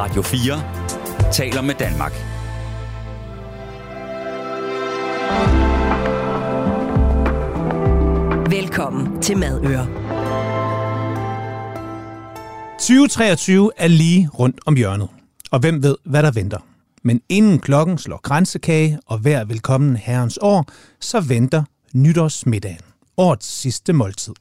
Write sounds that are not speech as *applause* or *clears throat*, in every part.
Radio 4 taler med Danmark. Velkommen til Madøre. 2023 er lige rundt om hjørnet, og hvem ved, hvad der venter. Men inden klokken slår grænsekage og hver velkommen herrens år, så venter nytårsmiddagen, årets sidste måltid.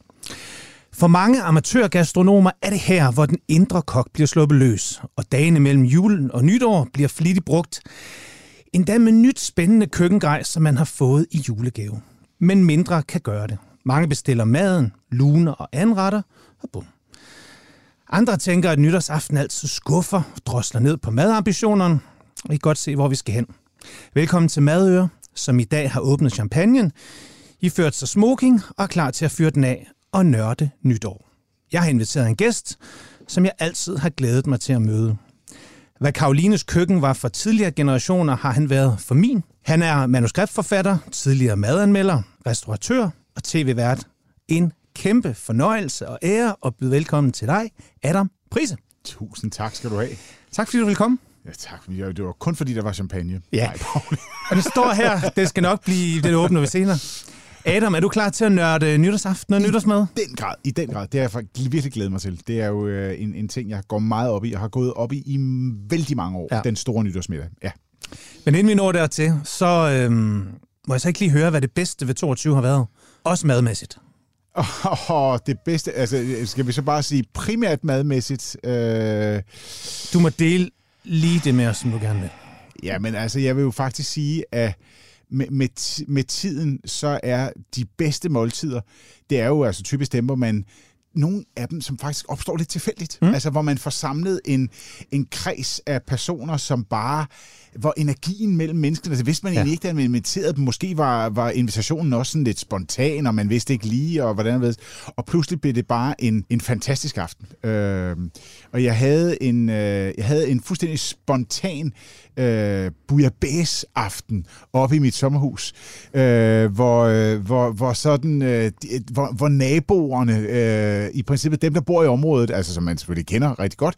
For mange amatørgastronomer er det her, hvor den indre kok bliver sluppet løs, og dagene mellem julen og nytår bliver flittigt brugt. Endda med nyt spændende køkkengrej, som man har fået i julegave. Men mindre kan gøre det. Mange bestiller maden, luner og anretter, og bum. Andre tænker, at nytårsaften altid skuffer, drosler ned på madambitionerne, og I kan godt se, hvor vi skal hen. Velkommen til Madøre, som i dag har åbnet champagnen. I ført sig smoking og er klar til at fyre den af og nørde nytår. Jeg har inviteret en gæst, som jeg altid har glædet mig til at møde. Hvad Karolines køkken var for tidligere generationer, har han været for min. Han er manuskriptforfatter, tidligere madanmelder, restauratør og tv-vært. En kæmpe fornøjelse og ære at byde velkommen til dig, Adam Prise. Tusind tak skal du have. Tak fordi du vil komme. Ja, tak. Det var kun fordi, der var champagne. Ja. Nej. Og det står her, det skal nok blive det åbne ved senere. Adam, er du klar til at nørde nytårsaften og nytårsmad? I den grad, i den grad. Det har jeg faktisk virkelig glædet mig til. Det er jo øh, en, en ting, jeg går meget op i, og har gået op i i vældig mange år. Ja. Den store nytårsmiddag. Ja. Men inden vi når dertil, så øhm, må jeg så ikke lige høre, hvad det bedste ved 22 har været. Også madmæssigt. *laughs* Og det bedste, altså skal vi så bare sige primært madmæssigt. Øh, Du må dele lige det med os, som du gerne vil. ja, men altså jeg vil jo faktisk sige, at med, med, med tiden, så er de bedste måltider, det er jo altså typisk dem, hvor man nogle af dem, som faktisk opstår lidt tilfældigt. Mm. Altså, hvor man får samlet en, en kreds af personer, som bare hvor energien mellem menneskene, altså vidste man Ja. egentlig ikke, da man inviterede dem, måske var, var invitationen også sådan lidt spontan, og man vidste ikke lige, og hvordan ved. Og pludselig blev det bare en, en fantastisk aften. Øh, og jeg havde en, øh, jeg havde en fuldstændig spontan øh, bouillabaisse-aften oppe i mit sommerhus, øh, hvor, øh, hvor, hvor, sådan, øh, de- hvor, hvor naboerne, øh, i princippet dem, der bor i området, altså som man selvfølgelig kender rigtig godt,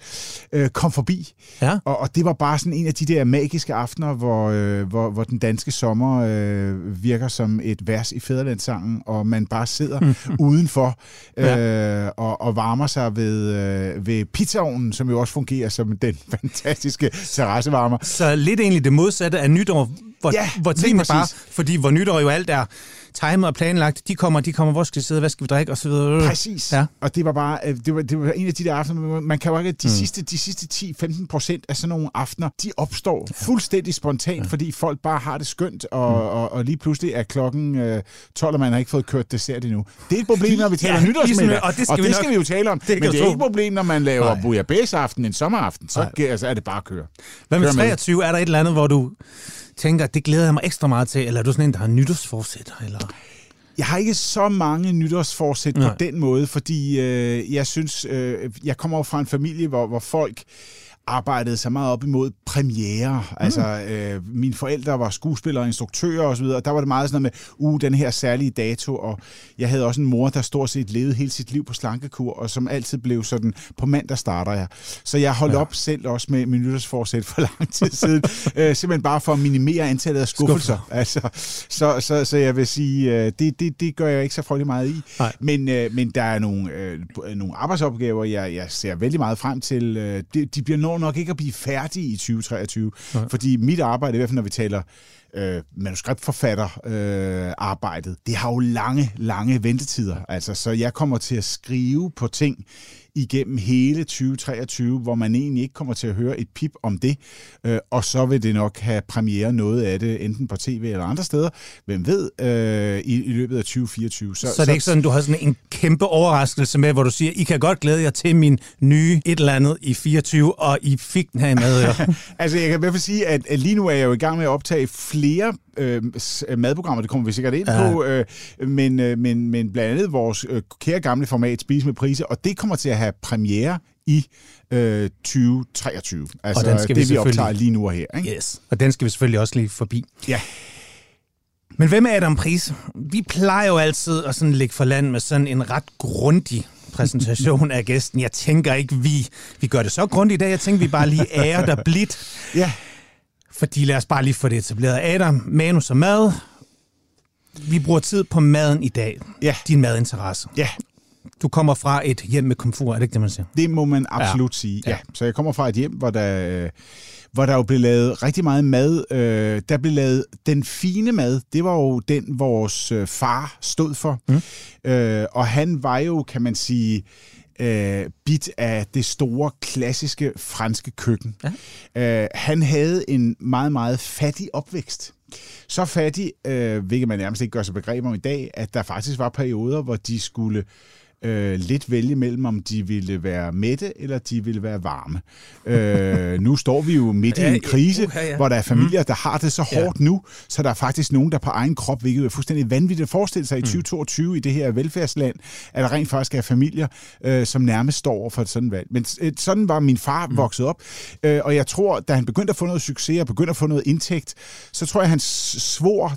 øh, kom forbi. Ja. Og, og det var bare sådan en af de der magiske aftener, hvor, øh, hvor, hvor den danske sommer øh, virker som et vers i Fæderlandssangen, og man bare sidder *laughs* udenfor øh, og, og varmer sig ved, øh, ved pizzaovnen, som jo også fungerer som den *laughs* fantastiske terrassevarmer. Så lidt egentlig det modsatte af nytår, hvor, Ja, hvor tingene bare, fordi hvor nytår jo alt er timet og planlagt, de kommer, de kommer, hvor skal vi sidde, hvad skal vi drikke, og så videre. Præcis. Ja. Ja. Og det var bare, øh, det var, det var en af de der aftener, man- kan jo ikke, de, Mm. sidste, de sidste 10-15 procent af sådan nogle aftener, de opstår fuldstændig spontant, ja. fordi folk bare har det skønt, og, Mm. og, og lige pludselig er klokken øh, 12, og man har ikke fået kørt dessert endnu. Det er et problem, når vi taler Ja, ja, nytårsmiddag, og det skal og vi det nok- skal vi jo tale om. kan men det er tro. ikke et problem, når man laver Nej. bouillabaisse-aften en sommeraften, så, Nej. altså, er det bare at køre. Hvad med. 23? Er der et eller andet, hvor du tænker, det glæder jeg mig ekstra meget til, eller er du sådan en, der har nytårsforsæt? Eller? Jeg har ikke så mange nytårsforsæt på Nej. den måde, fordi øh, jeg synes, øh, jeg kommer fra en familie, hvor, hvor folk arbejdede så meget op imod premiere. Mm. Altså, øh, mine forældre var skuespillere og instruktører osv., og der var det meget sådan noget med, uh, den her særlige dato, og jeg havde også en mor, der stort set levede hele sit liv på slankekur, og som altid blev sådan, på mandag starter jeg. Så jeg holdt Ja. op selv også med min nytårsforsæt for lang tid siden, *laughs* øh, simpelthen bare for at minimere antallet af skuffelser. Altså, så, så, så jeg vil sige, øh, det, det, det gør jeg ikke så frygtelig meget i. Nej. Men, øh, men der er nogle, øh, nogle arbejdsopgaver, jeg, jeg ser vældig meget frem til. Øh, de, de bliver når nok ikke at blive færdige i 2023, Nej. fordi mit arbejde, i hvert fald når vi taler øh, manuskriptforfatter øh, arbejdet, det har jo lange, lange ventetider. Altså, så jeg kommer til at skrive på ting igennem hele 2023, hvor man egentlig ikke kommer til at høre et pip om det, øh, og så vil det nok have premiere noget af det, enten på tv eller andre steder, hvem ved, øh, i, i løbet af 2024. Så, så er det ikke sådan, du har sådan en kæmpe overraskelse med, hvor du siger, I kan godt glæde jer til min nye et eller andet i 24, og I fik den her i mad. *laughs* Altså, jeg kan i hvert fald sige, at at lige nu er jeg jo i gang med at optage flere øh, s- madprogrammer, det kommer vi sikkert ind Ja. på, øh, men, øh, men, men blandt andet vores øh, kære gamle format, Spise med Priser, og det kommer til at have premiere i øh, 2023. Altså, den skal vi det vi optager selvfølgelig- lige nu og her. Ikke? yes. Og den skal vi selvfølgelig også lige forbi. Ja. Men hvem er Adam Pris? Vi plejer jo altid at sådan ligge for land med sådan en ret grundig præsentation af gæsten. Jeg tænker ikke, vi, vi gør det så grundigt i dag. Jeg tænker, vi bare lige ærer dig blidt. Ja, Fordi lad os bare lige få det etableret. Adam, manus og mad. Vi bruger tid på maden i dag. Ja. Din madinteresse. ja, Du kommer fra et hjem med komfur, er det ikke det, man siger? det må man absolut ja. sige. Ja. Så jeg kommer fra et hjem, hvor der, øh, hvor der jo blev lavet rigtig meget mad. Øh, der blev lavet den fine mad. Det var jo den, vores øh, far stod for. Mm. Øh, og han var jo, kan man sige, øh, bit af det store, klassiske franske køkken. Ja. Øh, han havde en meget, meget fattig opvækst. Så fattig, øh, hvilket man nærmest ikke gør sig begreb om i dag, at der faktisk var perioder, hvor de skulle øh, lidt vælge mellem, om de ville være mætte, eller de ville være varme. Øh, *laughs* nu står vi jo midt i Ja, en krise, uha, ja. hvor der er familier, der har det så Ja. hårdt nu, så der er faktisk nogen, der på egen krop, hvilket er fuldstændig vanvittigt at forestille Mm. sig i 2022 i det her velfærdsland, at der rent faktisk er familier, øh, som nærmest står over for et sådan valg. Men øh, sådan var min far Mm. vokset op, øh, og jeg tror, da han begyndte at få noget succes og begyndte at få noget indtægt, så tror jeg, han svor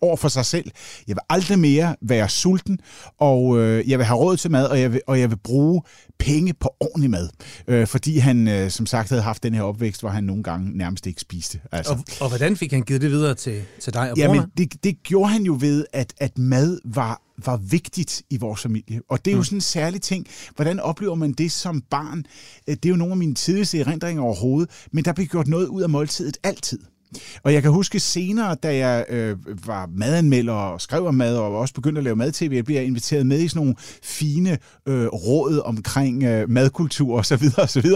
over for sig selv, jeg vil aldrig mere være sulten, og øh, jeg vil have råd til mad, og jeg vil, og jeg vil bruge penge på ordentlig mad. Øh, fordi han, øh, som sagt, havde haft den her opvækst, hvor han nogle gange nærmest ikke spiste. Altså. Og, og hvordan fik han givet det videre til, til dig og Jamen, brorne? det, det gjorde han jo ved, at, at mad var, var vigtigt i vores familie. Og det er jo sådan en særlig ting. Hvordan oplever man det som barn? Øh, Det er jo nogle af mine tidligste erindringer overhovedet, men der blev gjort noget ud af måltidet altid. Og jeg kan huske senere, da jeg øh, var madanmelder og skrev om mad, og også begyndte at lave mad-tv, jeg blev inviteret med i sådan nogle fine øh, råd omkring øh, madkultur osv. osv. Øh,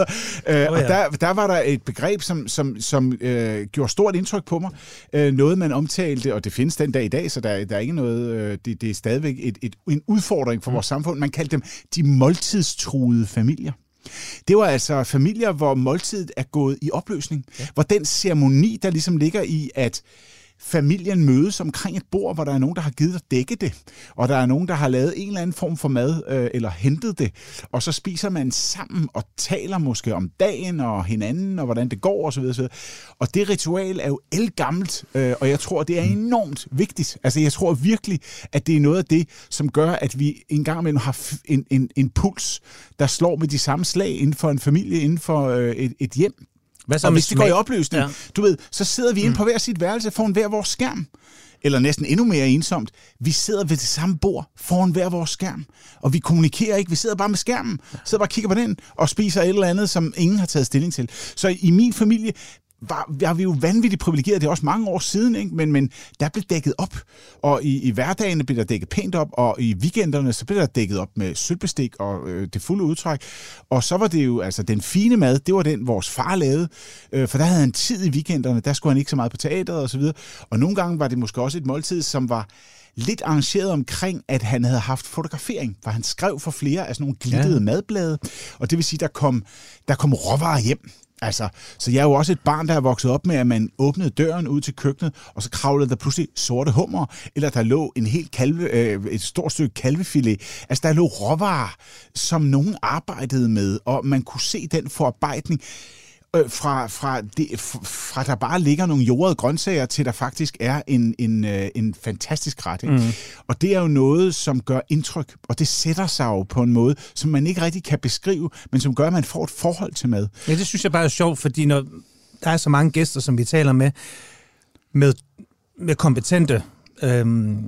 oh, ja. Og der, der var der et begreb, som, som, som øh, gjorde stort indtryk på mig. Øh, noget, man omtalte, og det findes den dag i dag, så der, der er ikke noget, øh, det, det er stadigvæk et, et, en udfordring for vores samfund. Man kaldte dem de måltidstruede familier. Det var altså familier, hvor måltidet er gået i opløsning. Ja. Hvor den ceremoni, der ligesom ligger i, at familien mødes omkring et bord, hvor der er nogen, der har givet at dække det, og der er nogen, der har lavet en eller anden form for mad, øh, eller hentet det, og så spiser man sammen og taler måske om dagen og hinanden, og hvordan det går osv. osv. Og det ritual er jo elgammelt, øh, og jeg tror, det er enormt vigtigt. Altså jeg tror virkelig, at det er noget af det, som gør, at vi en gang imellem har en, en, en puls, der slår med de samme slag inden for en familie, inden for øh, et, et hjem. Hvad så Og hvis det går i opløsning, Ja. du ved, så sidder vi inde på hver sit værelse foran hver vores skærm. Eller næsten endnu mere ensomt. Vi sidder ved det samme bord foran hver vores skærm. Og vi kommunikerer ikke, vi sidder bare med skærmen. Sidder bare og kigger på den og spiser et eller andet, som ingen har taget stilling til. Så i min familie var, var vi jo vanvittigt privilegeret. Det er også mange år siden, ikke? Men, men der blev dækket op. Og i, i hverdagene blev der dækket pænt op, og i weekenderne så blev der dækket op med sølvbestik og øh, det fulde udtræk. Og så var det jo, altså den fine mad, det var den, vores far lavede. Øh, for der havde han tid i weekenderne, der skulle han ikke så meget på teateret og så videre. Og nogle gange var det måske også et måltid, som var lidt arrangeret omkring, at han havde haft fotografering, for han skrev for flere af sådan nogle glittede Ja. ja. madblade, og det vil sige, der kom, der kom råvarer hjem. Altså, så jeg er jo også et barn, der er vokset op med, at man åbnede døren ud til køkkenet, og så kravlede der pludselig sorte hummer, eller der lå en helt kalve, øh, et stort stykke kalvefilet. Altså, der lå råvarer, som nogen arbejdede med, og man kunne se den forarbejdning øh, fra, fra, det, fra der bare ligger nogle jordede grøntsager, til der faktisk er en, en, øh, en fantastisk ret. Ikke? Mm. Og det er jo noget, som gør indtryk, og det sætter sig jo på en måde, som man ikke rigtig kan beskrive, men som gør, at man får et forhold til mad. Ja, det synes jeg bare er sjovt, fordi når der er så mange gæster, som vi taler med, med, med kompetente øhm,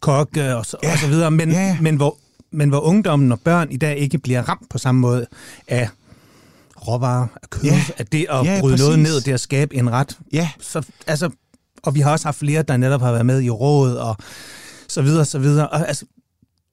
kokke og så, ja. og så videre, men, ja. men, hvor, men hvor ungdommen og børn i dag ikke bliver ramt på samme måde af råvarer, af kød, Ja. af det at Ja, bryde noget præcis. ned, det at skabe en ret. Ja, Så, altså, og vi har også haft flere, der netop har været med i rådet og så videre, så videre. Og, altså,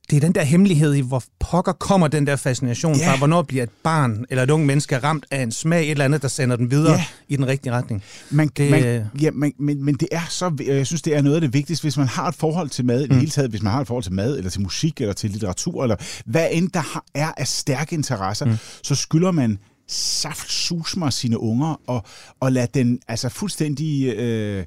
det er den der hemmelighed i, hvor pokker kommer den der fascination Ja. fra, hvornår bliver et barn eller et ung menneske ramt af en smag, et eller andet, der sender den videre Ja. i den rigtige retning. Man, Det- det, man, ja, man, men, men det er så, jeg synes, det er noget af det vigtigste, hvis man har et forhold til mad, mm. i det hele taget, hvis man har et forhold til mad, eller til musik, eller til litteratur, eller hvad end der har, er af stærke interesser, mm. så skylder man saft susmer sine unger, og, og lade den altså fuldstændig øh,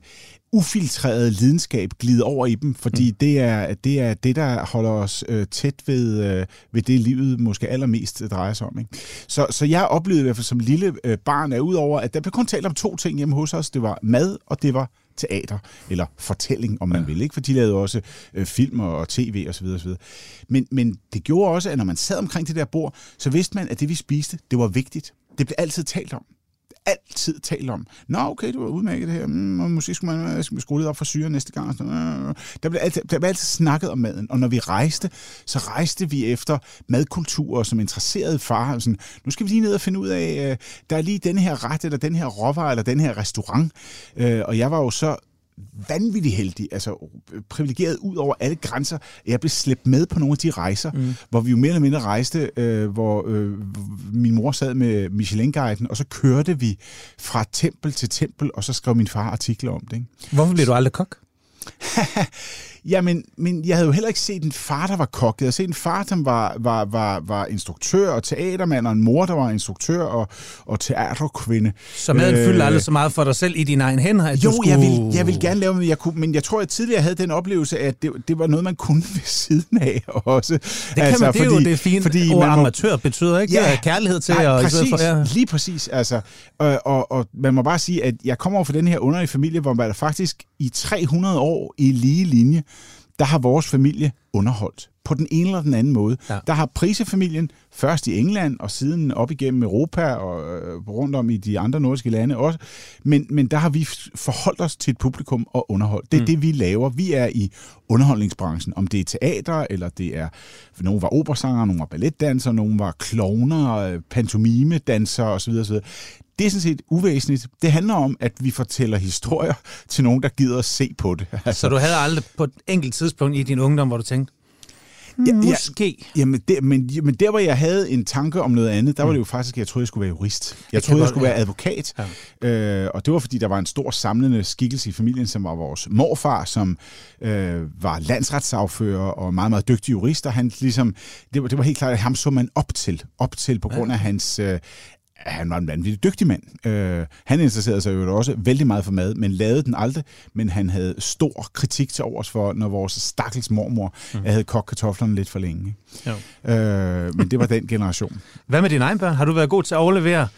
ufiltrerede lidenskab glide over i dem, fordi mm. det, er, det er det, der holder os øh, tæt ved, øh, ved det, livet måske allermest drejer sig om. Ikke? Så, så jeg oplevede i hvert fald som lille øh, barn, at udover, at der blev kun talt om to ting hjemme hos os, det var mad, og det var teater, eller fortælling, om man ja. vil. Ikke? For de lavede også øh, film og tv osv. osv. Men, men det gjorde også, at når man sad omkring det der bord, så vidste man, at det vi spiste, det var vigtigt. Det blev altid talt om altid talt om. Nå, okay, du var udmærket det her. Mm, måske skulle øh, man skrue lidt op for syre næste gang. Øh, øh. Der blev, altid, der blev altid snakket om maden. Og når vi rejste, så rejste vi efter madkulturer, som interesserede far. Sådan, nu skal vi lige ned og finde ud af, der er lige den her ret, eller den her råvarer, eller den her restaurant. Og jeg var jo så vanvittigt heldig, altså privilegeret ud over alle grænser. Jeg blev slæbt med på nogle af de rejser, mm. hvor vi jo mere eller mindre rejste, øh, hvor øh, min mor sad med Michelin-guiden, og så kørte vi fra tempel til tempel, og så skrev min far artikler om det. Ikke? Hvorfor blev du aldrig kok? *laughs* Jamen, men jeg havde jo heller ikke set en far, der var kok. Jeg havde set en far, der var, var, var, var instruktør og teatermand, og en mor, der var instruktør og, og teaterkvinde. Så maden øh, fyldte aldrig så meget for dig selv i dine egen hænder? At jo, skulle... jeg, vil, jeg vil gerne lave men jeg kunne, men jeg tror, at jeg tidligere havde den oplevelse, at det, det var noget, man kunne *laughs* ved siden af også. Det, kan altså, man, det er fordi, jo det fine fordi ord amatør betyder, ikke? Ja, kærlighed til. Nej, og præcis, for, ja. lige præcis. Altså, og, og, og man må bare sige, at jeg kommer over fra den her underlige familie, hvor man faktisk i 300 år i lige linje, der har vores familie underholdt på den ene eller den anden måde. Ja. Der har prisefamilien først i England og siden op igennem Europa og øh, rundt om i de andre nordiske lande også. Men, men der har vi forholdt os til et publikum og underholdt. Det er mm. det, vi laver. Vi er i underholdningsbranchen. Om det er teater, eller det er... Nogle var operasanger, nogle var balletdansere, nogle var klovner, øh, pantomimedansere osv. osv. Det er sådan set uvæsentligt. Det handler om, at vi fortæller historier til nogen, der gider at se på det. *laughs* Altså. Så du havde aldrig på et enkelt tidspunkt i din ungdom, hvor du tænkte, Ja, Måske. Ja, jamen, der, men, men der, hvor jeg havde en tanke om noget andet, der var det jo faktisk, at jeg troede, jeg skulle være jurist. Jeg, jeg troede, jeg skulle være advokat. Ja. Øh, og det var, fordi der var en stor samlende skikkelse i familien, som var vores morfar, som øh, var landsretssagfører og meget, meget dygtig jurist. Og han ligesom, det var, det var helt klart, at ham så man op til. Op til på grund af hans øh, han var en vanvittig dygtig mand. Øh, han interesserede sig jo også vældig meget for mad, men lavede den aldrig. Men han havde stor kritik til overs for, når vores stakkels mormor mm. havde kogt kartoflerne lidt for længe. Jo. Øh, men det var den generation. Hvad med dine egne børn? Har du været god til at overlevere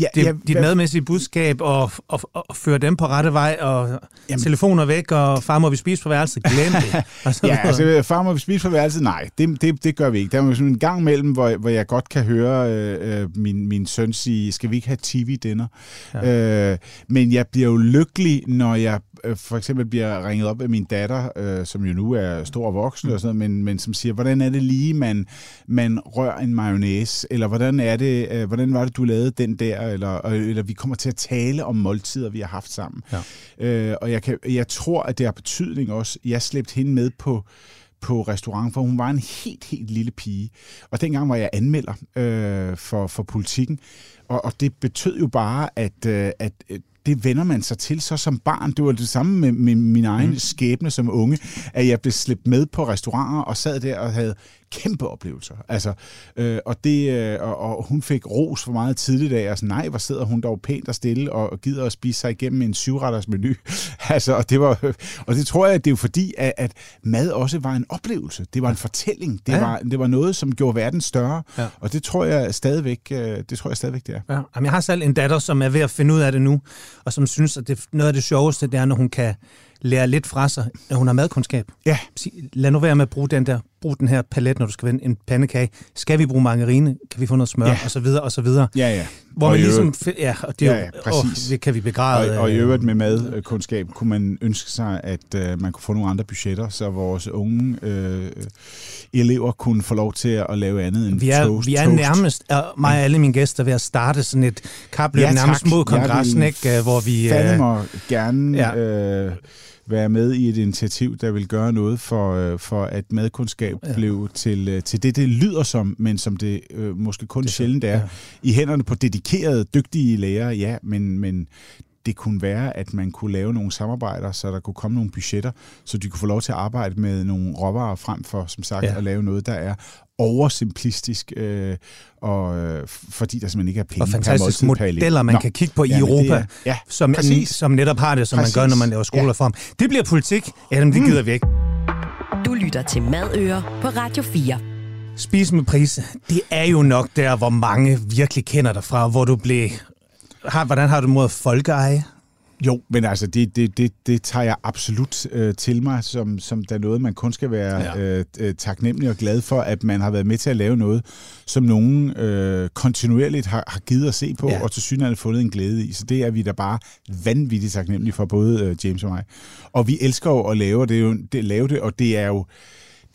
ja, det, ja, dit hvad... madmæssige budskab og, og, og føre dem på rette vej, og Jamen. telefoner væk, og far må vi spise på værelset, glem det. *laughs* ja, altså far må vi spise på værelset, nej, det, det, det gør vi ikke. Der er sådan en gang mellem, hvor, hvor jeg godt kan høre øh, øh, min, min søn sige, skal vi ikke have tv-dinner? Ja. Øh, men jeg bliver jo lykkelig, når jeg for eksempel bliver ringet op af min datter, øh, som jo nu er stor og voksen, og sådan noget, men, men som siger, hvordan er det lige, man, man rører en mayonnaise, eller hvordan er det, øh, hvordan var det, du lavede den der, eller, eller vi kommer til at tale om måltider, vi har haft sammen. Ja. Øh, og jeg, kan, jeg tror, at det har betydning også. Jeg slæbte hende med på på restaurant, for hun var en helt, helt lille pige. Og dengang var jeg anmelder øh, for, for politikken, og, og det betød jo bare, at, øh, at det vender man sig til så som barn. Det var det samme med, med min egen mm. skæbne som unge, at jeg blev slæbt med på restauranter og sad der og havde kæmpe oplevelser. Altså, øh, og, det, øh, og, og hun fik ros for meget tidligt af, altså nej, hvor sidder hun dog pænt og stille og, og gider at spise sig igennem en syvretters menu. *laughs* altså, og, det var, og det tror jeg, at det er jo fordi, at, at mad også var en oplevelse. Det var en fortælling. Det, ja. var, det var noget, som gjorde verden større. Ja. Og det tror jeg stadigvæk, øh, det tror jeg stadigvæk, det er. Ja. Jamen, jeg har selv en datter, som er ved at finde ud af det nu, og som synes, at det, noget af det sjoveste, det er, når hun kan lære lidt fra sig, når hun har madkundskab. Ja. Lad nu være med at bruge den der, brug den her palet, når du skal vende en pandekage. Skal vi bruge margarine? Kan vi få noget smør? Ja. Og så videre, og så videre. Ja, ja. Hvor og man ligesom, ja, og det, ja, ja, præcis. Åh, det kan vi begræde. Og, og i øvrigt med madkundskab kunne man ønske sig, at uh, man kunne få nogle andre budgetter, så vores unge uh, elever kunne få lov til at lave andet end vi er, toast. Vi er toast. nærmest, uh, mig og alle mine gæster, ved at starte sådan et kapløb ja, nærmest mod kongressen, ikke, hvor vi... Mig gerne... Ja. Uh, være med i et initiativ, der vil gøre noget for, øh, for at madkundskab ja. blev til, øh, til det, det lyder som, men som det øh, måske kun det sjældent er. Ja. I hænderne på dedikerede, dygtige lærere, ja, men, men det kunne være, at man kunne lave nogle samarbejder, så der kunne komme nogle budgetter, så de kunne få lov til at arbejde med nogle råvarer frem for, som sagt, ja. at lave noget, der er oversimplistisk, øh, og, øh, fordi der simpelthen ikke er penge Og fantastiske modeller, man Nå. kan kigge på i Jamen, Europa, er, ja, som, en, som netop har det, som præcis. man gør, når man laver skoler ja. Det bliver politik. Jamen, det mm. gider vi ikke. Du lytter til Madøer på Radio 4. Spis med pris, det er jo nok der, hvor mange virkelig kender dig fra, hvor du blev... Har, hvordan har du mod folkeeje? Jo, men altså, det, det, det, det tager jeg absolut øh, til mig, som, som der er noget, man kun skal være ja. øh, øh, taknemmelig og glad for, at man har været med til at lave noget, som nogen øh, kontinuerligt har, har givet at se på, ja. og til synligheden fundet en glæde i. Så det er vi da bare vanvittigt taknemmelige for, både øh, James og mig. Og vi elsker jo at lave det, jo, det, lave det, og det er jo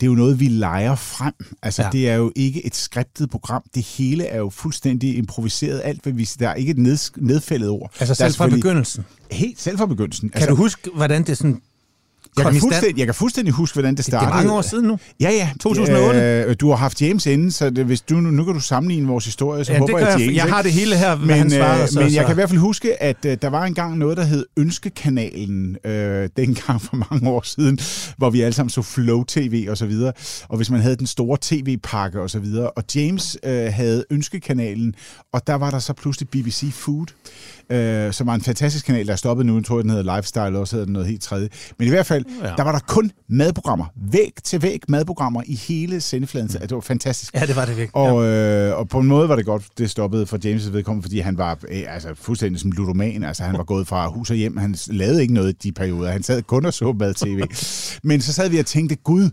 det er jo noget, vi leger frem. Altså, ja. det er jo ikke et skriptet program. Det hele er jo fuldstændig improviseret. Alt, hvad vi, der er ikke et ned, nedfældet ord. Altså selv fra begyndelsen? Helt selv fra begyndelsen. Kan altså, du huske, hvordan det sådan jeg kan, fuldstændig, jeg kan fuldstændig huske, hvordan det startede. Det er mange år siden nu. Ja, ja. 2008. Øh, du har haft James inden, så det, hvis du, nu kan du sammenligne vores historie, så ja, håber jeg, jeg, James. Jeg har det hele her, men, han svarede. Øh, så, men så. jeg kan i hvert fald huske, at øh, der var engang noget, der hed Ønskekanalen, øh, dengang for mange år siden, hvor vi alle sammen så Flow TV og så videre. Og hvis man havde den store tv-pakke og så videre. Og James øh, havde Ønskekanalen, og der var der så pludselig BBC Food øh, som var en fantastisk kanal, der er stoppet nu. Jeg tror, den hedder Lifestyle, også hedder den noget helt tredje. Men i hvert fald, ja. der var der kun madprogrammer. Væg til væg madprogrammer i hele sendefladen. Mm. Det var fantastisk. Ja, det var det virkelig. Og, øh, og på en måde var det godt, det stoppede for James' vedkommende, fordi han var øh, altså, fuldstændig som ludoman. Altså, han var gået fra hus og hjem. Han lavede ikke noget i de perioder. Han sad kun og så mad-tv. *laughs* Men så sad vi og tænkte, gud,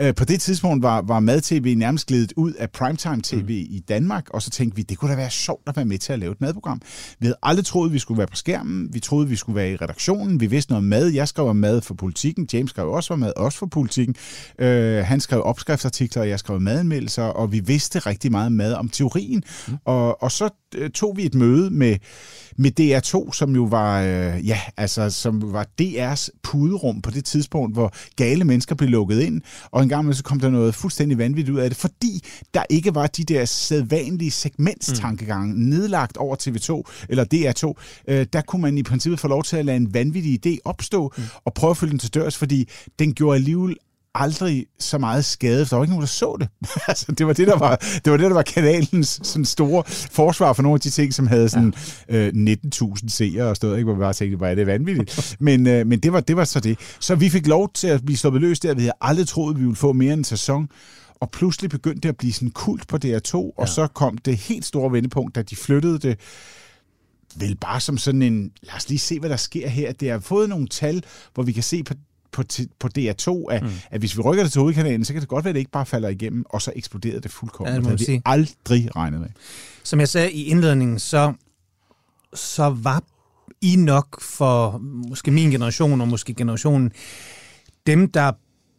øh, på det tidspunkt var, var mad-tv nærmest glædet ud af primetime-tv mm. i Danmark, og så tænkte vi, det kunne da være sjovt at være med til at lave et madprogram. Vi havde aldrig troet, vi skulle være på skærmen. Vi troede, vi skulle være i redaktionen. Vi vidste noget mad. Jeg skrev om mad for politikken. James skrev også om mad, også for politikken. Øh, han skrev opskriftsartikler, og jeg skrev madanmeldelser, og vi vidste rigtig meget mad om teorien. Mm. Og, og så øh, tog vi et møde med, med DR2, som jo var, øh, ja, altså, som var DR's puderum på det tidspunkt, hvor gale mennesker blev lukket ind, og en gang med så kom der noget fuldstændig vanvittigt ud af det, fordi der ikke var de der sædvanlige segmentstankegange mm. nedlagt over TV2 eller DR2. Øh, der kunne man i princippet få lov til at lade en vanvittig idé opstå mm. og prøve at følge den til dørs, fordi den gjorde alligevel aldrig så meget skade, for der var ikke nogen, der så det. *laughs* altså, det var det, der var, det var det, der var kanalens sådan store forsvar for nogle af de ting, som havde sådan ja. øh, 19.000 seere og stod, ikke, hvor vi bare tænkte, hvor er det vanvittigt. men øh, men det, var, det var så det. Så vi fik lov til at blive sluppet løs der. Vi havde aldrig troet, vi ville få mere end en sæson. Og pludselig begyndte det at blive sådan kult på DR2, og ja. så kom det helt store vendepunkt, da de flyttede det vel bare som sådan en, lad os lige se, hvad der sker her. Det har fået nogle tal, hvor vi kan se på på, på DR2, at, mm. at hvis vi rykker det til hovedkanalen, så kan det godt være, at det ikke bare falder igennem, og så eksploderede det fuldkommen. Ja, det havde vi aldrig regnet med. Som jeg sagde i indledningen, så, så var I nok for måske min generation, og måske generationen, dem, der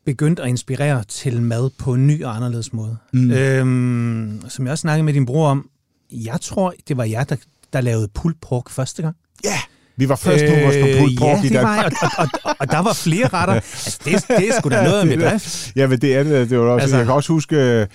begyndte at inspirere til mad på en ny og anderledes måde. Mm. Øhm, som jeg også snakkede med din bror om, jeg tror, det var jeg, der, der lavede pulled pork første gang. Ja! Yeah. Vi var først på vores på pulled pork ja, i Danmark. Og, og, og, og der var flere retter. Altså, det, det er sgu da noget af bedrift. Ja, men det er det. det var også, altså, jeg kan også huske,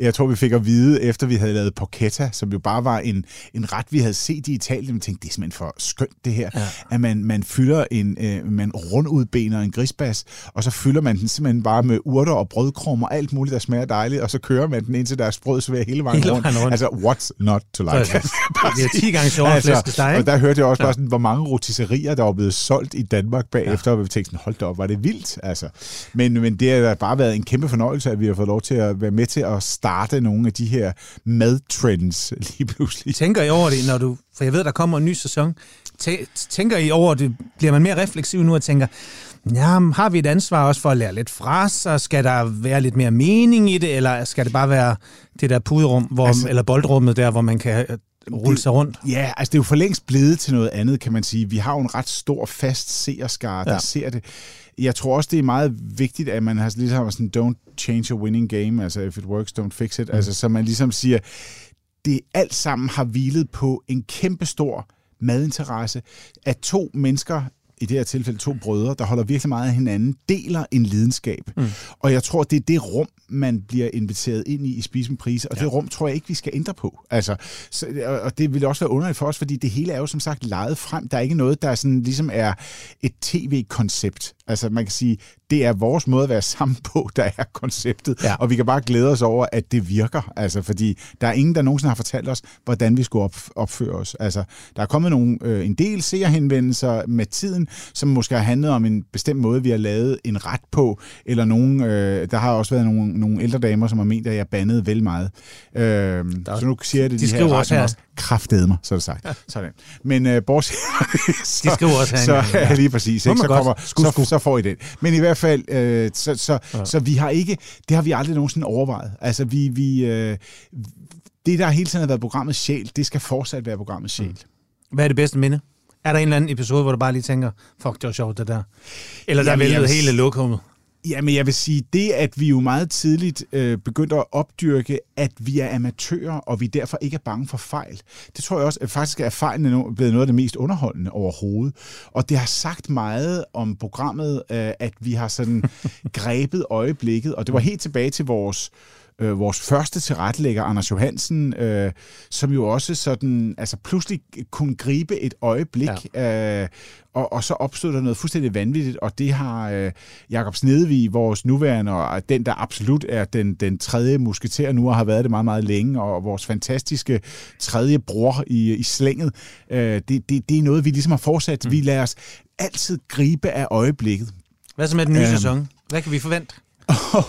jeg tror, vi fik at vide, efter vi havde lavet porchetta, som jo bare var en, en ret, vi havde set i Italien, vi tænkte, det er simpelthen for skønt det her, ja. at man, man fylder en, øh, man rundudbener en grisbas, og så fylder man den simpelthen bare med urter og brødkrum og alt muligt, der smager dejligt, og så kører man den ind til deres brød så hele vejen hele rundt. rundt. Altså, what's not to like? Så, det er 10 gange sjovere altså, Og der hørte jeg også ja. bare sådan, hvor mange rotisserier, der var blevet solgt i Danmark bagefter, ja. og vi tænkte sådan, hold da op, var det vildt, altså. Men, men det har bare været en kæmpe fornøjelse, at vi har fået lov til at være med til at starte nogle af de her madtrends lige pludselig. Tænker I over det, når du, for jeg ved, der kommer en ny sæson, tænker I over det, bliver man mere refleksiv nu og tænker, ja, har vi et ansvar også for at lære lidt fra sig? Skal der være lidt mere mening i det, eller skal det bare være det der puderum, hvor, altså, eller boldrummet der, hvor man kan rulle sig rundt? Ja, altså det er jo for længst blevet til noget andet, kan man sige. Vi har jo en ret stor fast seerskare, der ja. ser det jeg tror også, det er meget vigtigt, at man har ligesom sådan, don't change a winning game, altså if it works, don't fix it. Mm. Altså, så man ligesom siger, det alt sammen har hvilet på en kæmpestor madinteresse, at to mennesker i det her tilfælde to brødre, der holder virkelig meget af hinanden, deler en lidenskab. Mm. Og jeg tror, det er det rum, man bliver inviteret ind i i Spis med Prise, og ja. det rum tror jeg ikke, vi skal ændre på. Altså, så, og det vil også være underligt for os, fordi det hele er jo som sagt lejet frem. Der er ikke noget, der sådan, ligesom er et tv-koncept. Altså man kan sige, det er vores måde at være sammen på, *laughs* der er konceptet. Ja. Og vi kan bare glæde os over, at det virker. Altså, fordi der er ingen, der nogensinde har fortalt os, hvordan vi skulle op, opføre os. Altså, der er kommet nogle, øh, en del seerhenvendelser med tiden, som måske har handlet om en bestemt måde, vi har lavet en ret på, eller nogen, øh, der har også været nogle, nogle ældre damer, som har ment, at jeg bandede vel meget. Øh, så nu siger jeg det, de, de her også her, kraftedme, så er det sagt. Sådan. Men øh, bortset så, De skriver også *laughs* så, herinde, *laughs* ja. ja, lige præcis. Ikke? Så, kommer, så, så får I den. Men i hvert fald, øh, så, så, ja. så vi har ikke, det har vi aldrig nogensinde overvejet. Altså, vi, vi, øh, det, der hele tiden har været programmets sjæl, det skal fortsat være programmets sjæl. Hvad er det bedste minde? Er der en eller anden episode, hvor du bare lige tænker, fuck, det var sjovt, det der? Eller der Jamen, væltede hele lokummet? Jamen, jeg vil sige, det at vi jo meget tidligt øh, begyndte at opdyrke, at vi er amatører, og vi derfor ikke er bange for fejl. Det tror jeg også, at faktisk er fejlen blevet noget af det mest underholdende overhovedet. Og det har sagt meget om programmet, øh, at vi har sådan *laughs* grebet øjeblikket, og det var helt tilbage til vores øh, vores første tilrettelægger, Anders Johansen, øh, som jo også sådan, altså pludselig kunne gribe et øjeblik, ja. øh, og, og så opstod der noget fuldstændig vanvittigt, og det har øh, Jakob Snedevig, vores nuværende, og den, der absolut er den, den tredje musketer nu, og har været det meget, meget længe, og vores fantastiske tredje bror i, i slænget, øh, det, det, det er noget, vi ligesom har fortsat. Mm. Vi lader os altid gribe af øjeblikket. Hvad så med den nye Øhm. sæson? Hvad kan vi forvente?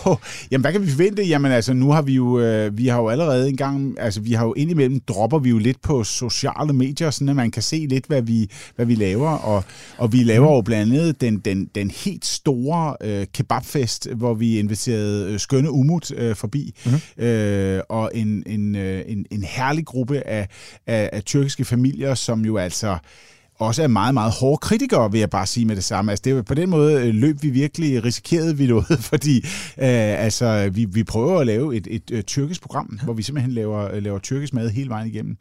Oh, *laughs* jamen, hvad kan vi forvente? Jamen, altså, nu har vi jo, øh, vi har jo allerede en gang, altså, vi har jo indimellem, dropper vi jo lidt på sociale medier, sådan at man kan se lidt, hvad vi, hvad vi laver, og, og vi laver jo blandt andet den, den, den helt store øh, kebabfest, hvor vi inviterede øh, skønne Umut øh, forbi, mm-hmm. øh, og en, en, øh, en, en herlig gruppe af, af, af tyrkiske familier, som jo altså også er meget, meget hårde kritikere, vil jeg bare sige med det samme. Altså, det var på den måde øh, løb vi virkelig, risikerede vi noget, *laughs* fordi øh, altså, vi, vi prøver at lave et, et, et tyrkisk program, hvor vi simpelthen laver, laver tyrkisk mad hele vejen igennem.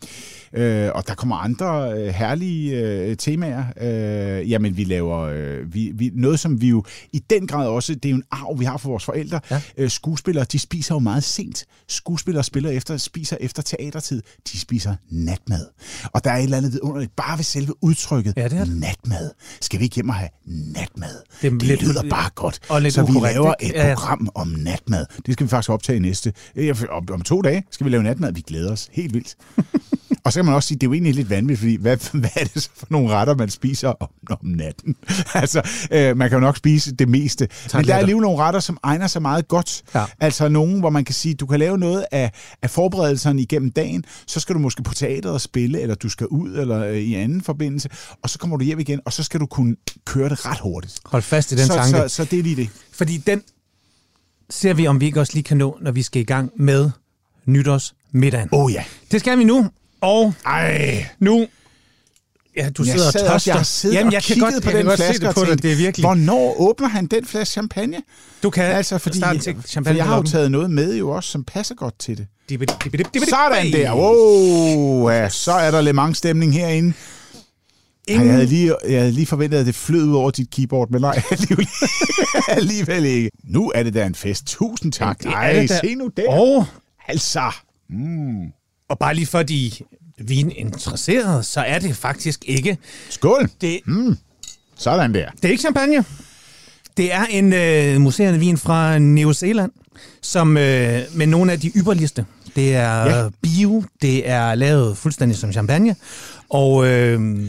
Øh, og der kommer andre øh, herlige øh, temaer. Øh, jamen, vi laver øh, vi, vi, noget, som vi jo i den grad også, det er jo en arv, vi har for vores forældre. Ja. Øh, skuespillere, de spiser jo meget sent. Skuespillere spiller efter, spiser efter teatertid. De spiser natmad. Og der er et eller andet vidunderligt, bare ved selve udtrykket Ja, det er det. natmad. Skal vi ikke hjem og have natmad? Det Det, lidt- lyder bare godt. og lidt Så vi ukorrekt, laver et Ja, program om natmad. Det skal vi faktisk optage næste. øh, Om, om to dage skal vi lave natmad. Vi glæder os helt vildt. *laughs* Og så kan man også sige, det er jo egentlig lidt vanvittigt, fordi hvad, *laughs* hvad er det så for nogle retter, man spiser om, om natten? *laughs* altså, øh, man kan jo nok spise det meste. Men der er alligevel nogle retter, som egner sig meget godt. Ja. Altså nogen, hvor man kan sige, du kan lave noget af, af forberedelserne igennem dagen, så skal du måske på teateret og spille, eller du skal ud, eller øh, i anden forbindelse, og så kommer du hjem igen, og så skal du kunne køre det ret hurtigt. Hold fast i den så, tanke. så, så det er lige det. Fordi den ser vi, om vi ikke også lige kan nå, når vi skal i gang med nytårsmiddagen. Åh oh, ja. Det skal vi nu, og Ej. nu... Ja, du Jeg sidder og sad tørster. også, jeg har siddet Jamen, og jeg kan kigget godt, på jeg den kan godt se flaske det og på dig. Det er virkelig... Hvornår åbner han den flaske champagne? Du kan Altså, fordi, starte til for champagne. jeg har jo taget noget med jo også, som passer godt til det. Sådan der. Wow, ja, så er der Le Mans-stemning herinde. Ingen... Jeg, havde lige, jeg havde lige forventet, at det flød ud over dit keyboard, men nej, *laughs* alligevel, alligevel ikke. Nu er det da en fest. Tusind tak. Er Ej, se nu der. Og, Altså. og bare lige for de vininteresserede, så er det faktisk ikke... Skål. Det, Sådan der. Det er ikke champagne. Det er en øh, museerne vin fra New Zealand, som øh, med nogle af de ypperligste. Det er ja. bio, det er lavet fuldstændig som champagne, og øh,